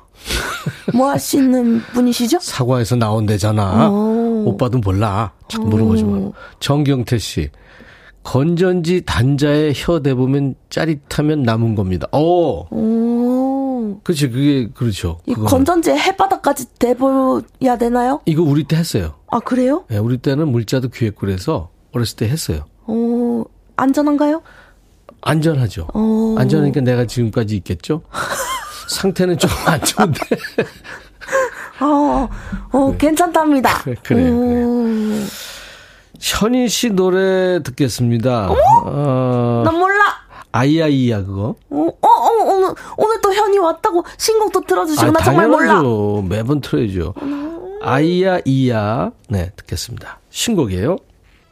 뭐 하시는 분이시죠? 사과에서 나온대잖아. 오. 오빠도 몰라. 자꾸 물어보지 마. 오. 정경태 씨. 건전지 단자에 혀 대보면 짜릿하면 남은 겁니다. 오, 오. 그렇지. 그게 그렇죠. 이 그거는. 건전지에 해바닥까지 대보야 되나요? 이거 우리 때 했어요. 아, 그래요? 예, 우리 때는 물자도 귀했고 그래서 어렸을 때 했어요. 어, 안전한가요? 안전하죠. 어. 안전하니까 내가 지금까지 있겠죠. [LAUGHS] 상태는 조금 안 좋은데. [LAUGHS] 어, 어, 괜찮답니다. 그래, 그래요, 오. 현희 씨 노래 듣겠습니다. 어, 난 몰라. 아이아이야 그거. 어, 어, 어, 오늘, 오늘 또 현이 왔다고 신곡도 틀어주시고, 아, 나 정말 몰라. 당연하죠. 매번 틀어야죠. 아이야이야. 네, 듣겠습니다. 신곡이에요.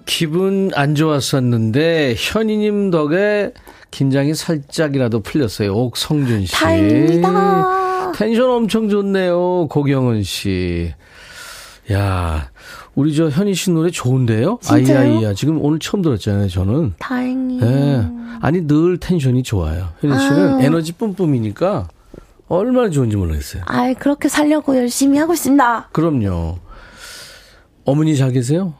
기분 안 좋았었는데 현이님 덕에 긴장이 살짝이라도 풀렸어요. 옥성준 씨. 다행입니다. 텐션 엄청 좋네요. 고경은 씨. 야, 우리 저 현희 씨 노래 좋은데요? 진짜요? 아이야이야. 지금 오늘 처음 들었잖아요, 저는. 다행이에요. 예. 아니, 늘 텐션이 좋아요. 현희 씨는 아유. 에너지 뿜뿜이니까 얼마나 좋은지 모르겠어요. 아이, 그렇게 살려고 열심히 하고 있습니다. 그럼요. 어머니 잘 계세요?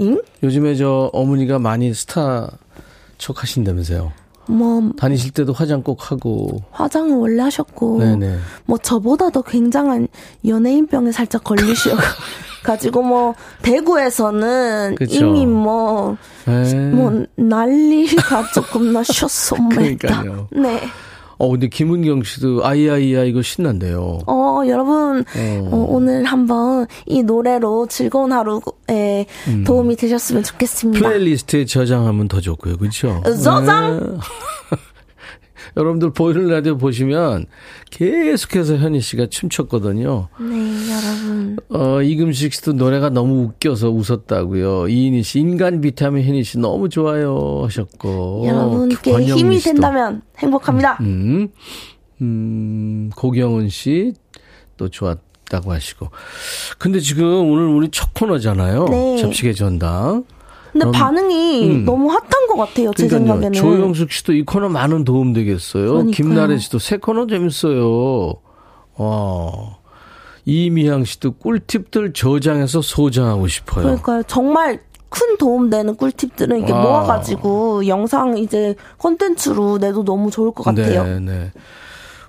응? 요즘에 저 어머니가 많이 스타 척 하신다면서요. 뭐, 다니실 때도 화장 꼭 하고. 화장을 원래 하셨고, 네네. 뭐, 저보다도 굉장한 연예인병에 살짝 걸리셔가지고, [LAUGHS] 뭐, 대구에서는 그쵸. 이미 뭐, 에이. 뭐, 난리가 조금 나셨습니다. 그러니까요. 네. 어, 근데 김은경 씨도 아이아이야 이거 신난대요. 어, 여러분, 어, 오늘 한번 이 노래로 즐거운 하루에 도움이 되셨으면 좋겠습니다. 음. 플레이리스트에 저장하면 더 좋고요. 그렇죠? 저장? [LAUGHS] 여러분들 보이는 라디오 보시면 계속해서 현희 씨가 춤췄거든요. 네, 여러분. 어, 이금식 씨도 노래가 너무 웃겨서 웃었다고요. 이인희 씨, 인간 비타민 현희 씨 너무 좋아요 하셨고. 여러분께 힘이 씨도. 된다면 행복합니다. 음, 음, 고경은 씨 또 좋았 다고 하시고. 근데 지금 오늘 우리 첫 코너잖아요. 네. 접시계 전당. 근데 그럼- 반응이 음. 너무 핫한 것 같아요, 제 그러니까요. 생각에는. 조영숙 씨도 이 코너 많은 도움 되겠어요. 그러니까요. 김나래 씨도 새 코너 재밌어요. 와. 이미향 씨도 꿀팁들 저장해서 소장하고 싶어요. 그러니까요. 정말 큰 도움 되는 꿀팁들은 이렇게 아. 모아가지고 영상 이제 콘텐츠로 내도 너무 좋을 것 같아요. 네, 네.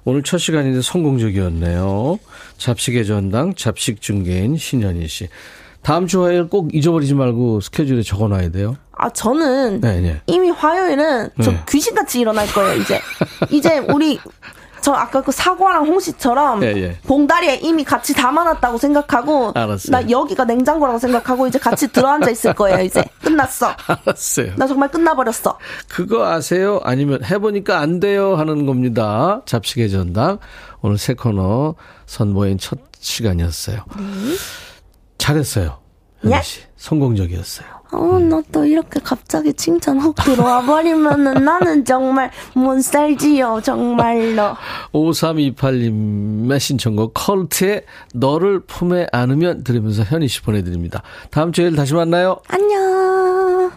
오늘 첫 시간인데 성공적이었네요. 잡식의 전당, 잡식 중개인 신현희 씨. 다음 주 화요일 꼭 잊어버리지 말고 스케줄에 적어놔야 돼요. 아, 저는 네, 네. 이미 화요일은 저 네. 귀신같이 일어날 거예요, 이제. [LAUGHS] 이제 우리, 저 아까 그 사과랑 홍시처럼 예, 예. 봉다리에 이미 같이 담아놨다고 생각하고 알았어요. 나 여기가 냉장고라고 생각하고 이제 같이 들어앉아 있을 거예요, 이제. [LAUGHS] 끝났어. 알았어요. 나 정말 끝나버렸어. 그거 아세요? 아니면 해보니까 안 돼요? 하는 겁니다. 잡식의 전당. 오늘 새 코너 선보인 첫 시간이었어요. 잘했어요. 예? 씨. 성공적이었어요. 어, 너또 이렇게 갑자기 칭찬 훅 들어와 버리면은 나는 정말 못 살지요, 정말로. 5328님의 신청곡 컬트의 너를 품에 안으면 들으면서 현희 씨 보내드립니다. 다음 주에 다시 만나요. 안녕.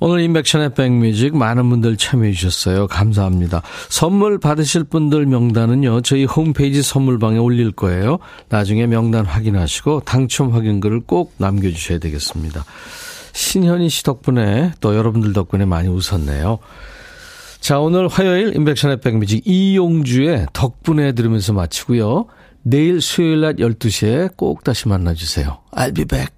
오늘 인백션의 백뮤직 많은 분들 참여해 주셨어요. 감사합니다. 선물 받으실 분들 명단은요. 저희 홈페이지 선물방에 올릴 거예요. 나중에 명단 확인하시고 당첨 확인글을 꼭 남겨주셔야 되겠습니다. 신현희 씨 덕분에 또 여러분들 덕분에 많이 웃었네요. 자 오늘 화요일 인백션의 백뮤직 이용주의 덕분에 들으면서 마치고요. 내일 수요일 낮 12시에 꼭 다시 만나주세요. I'll be back.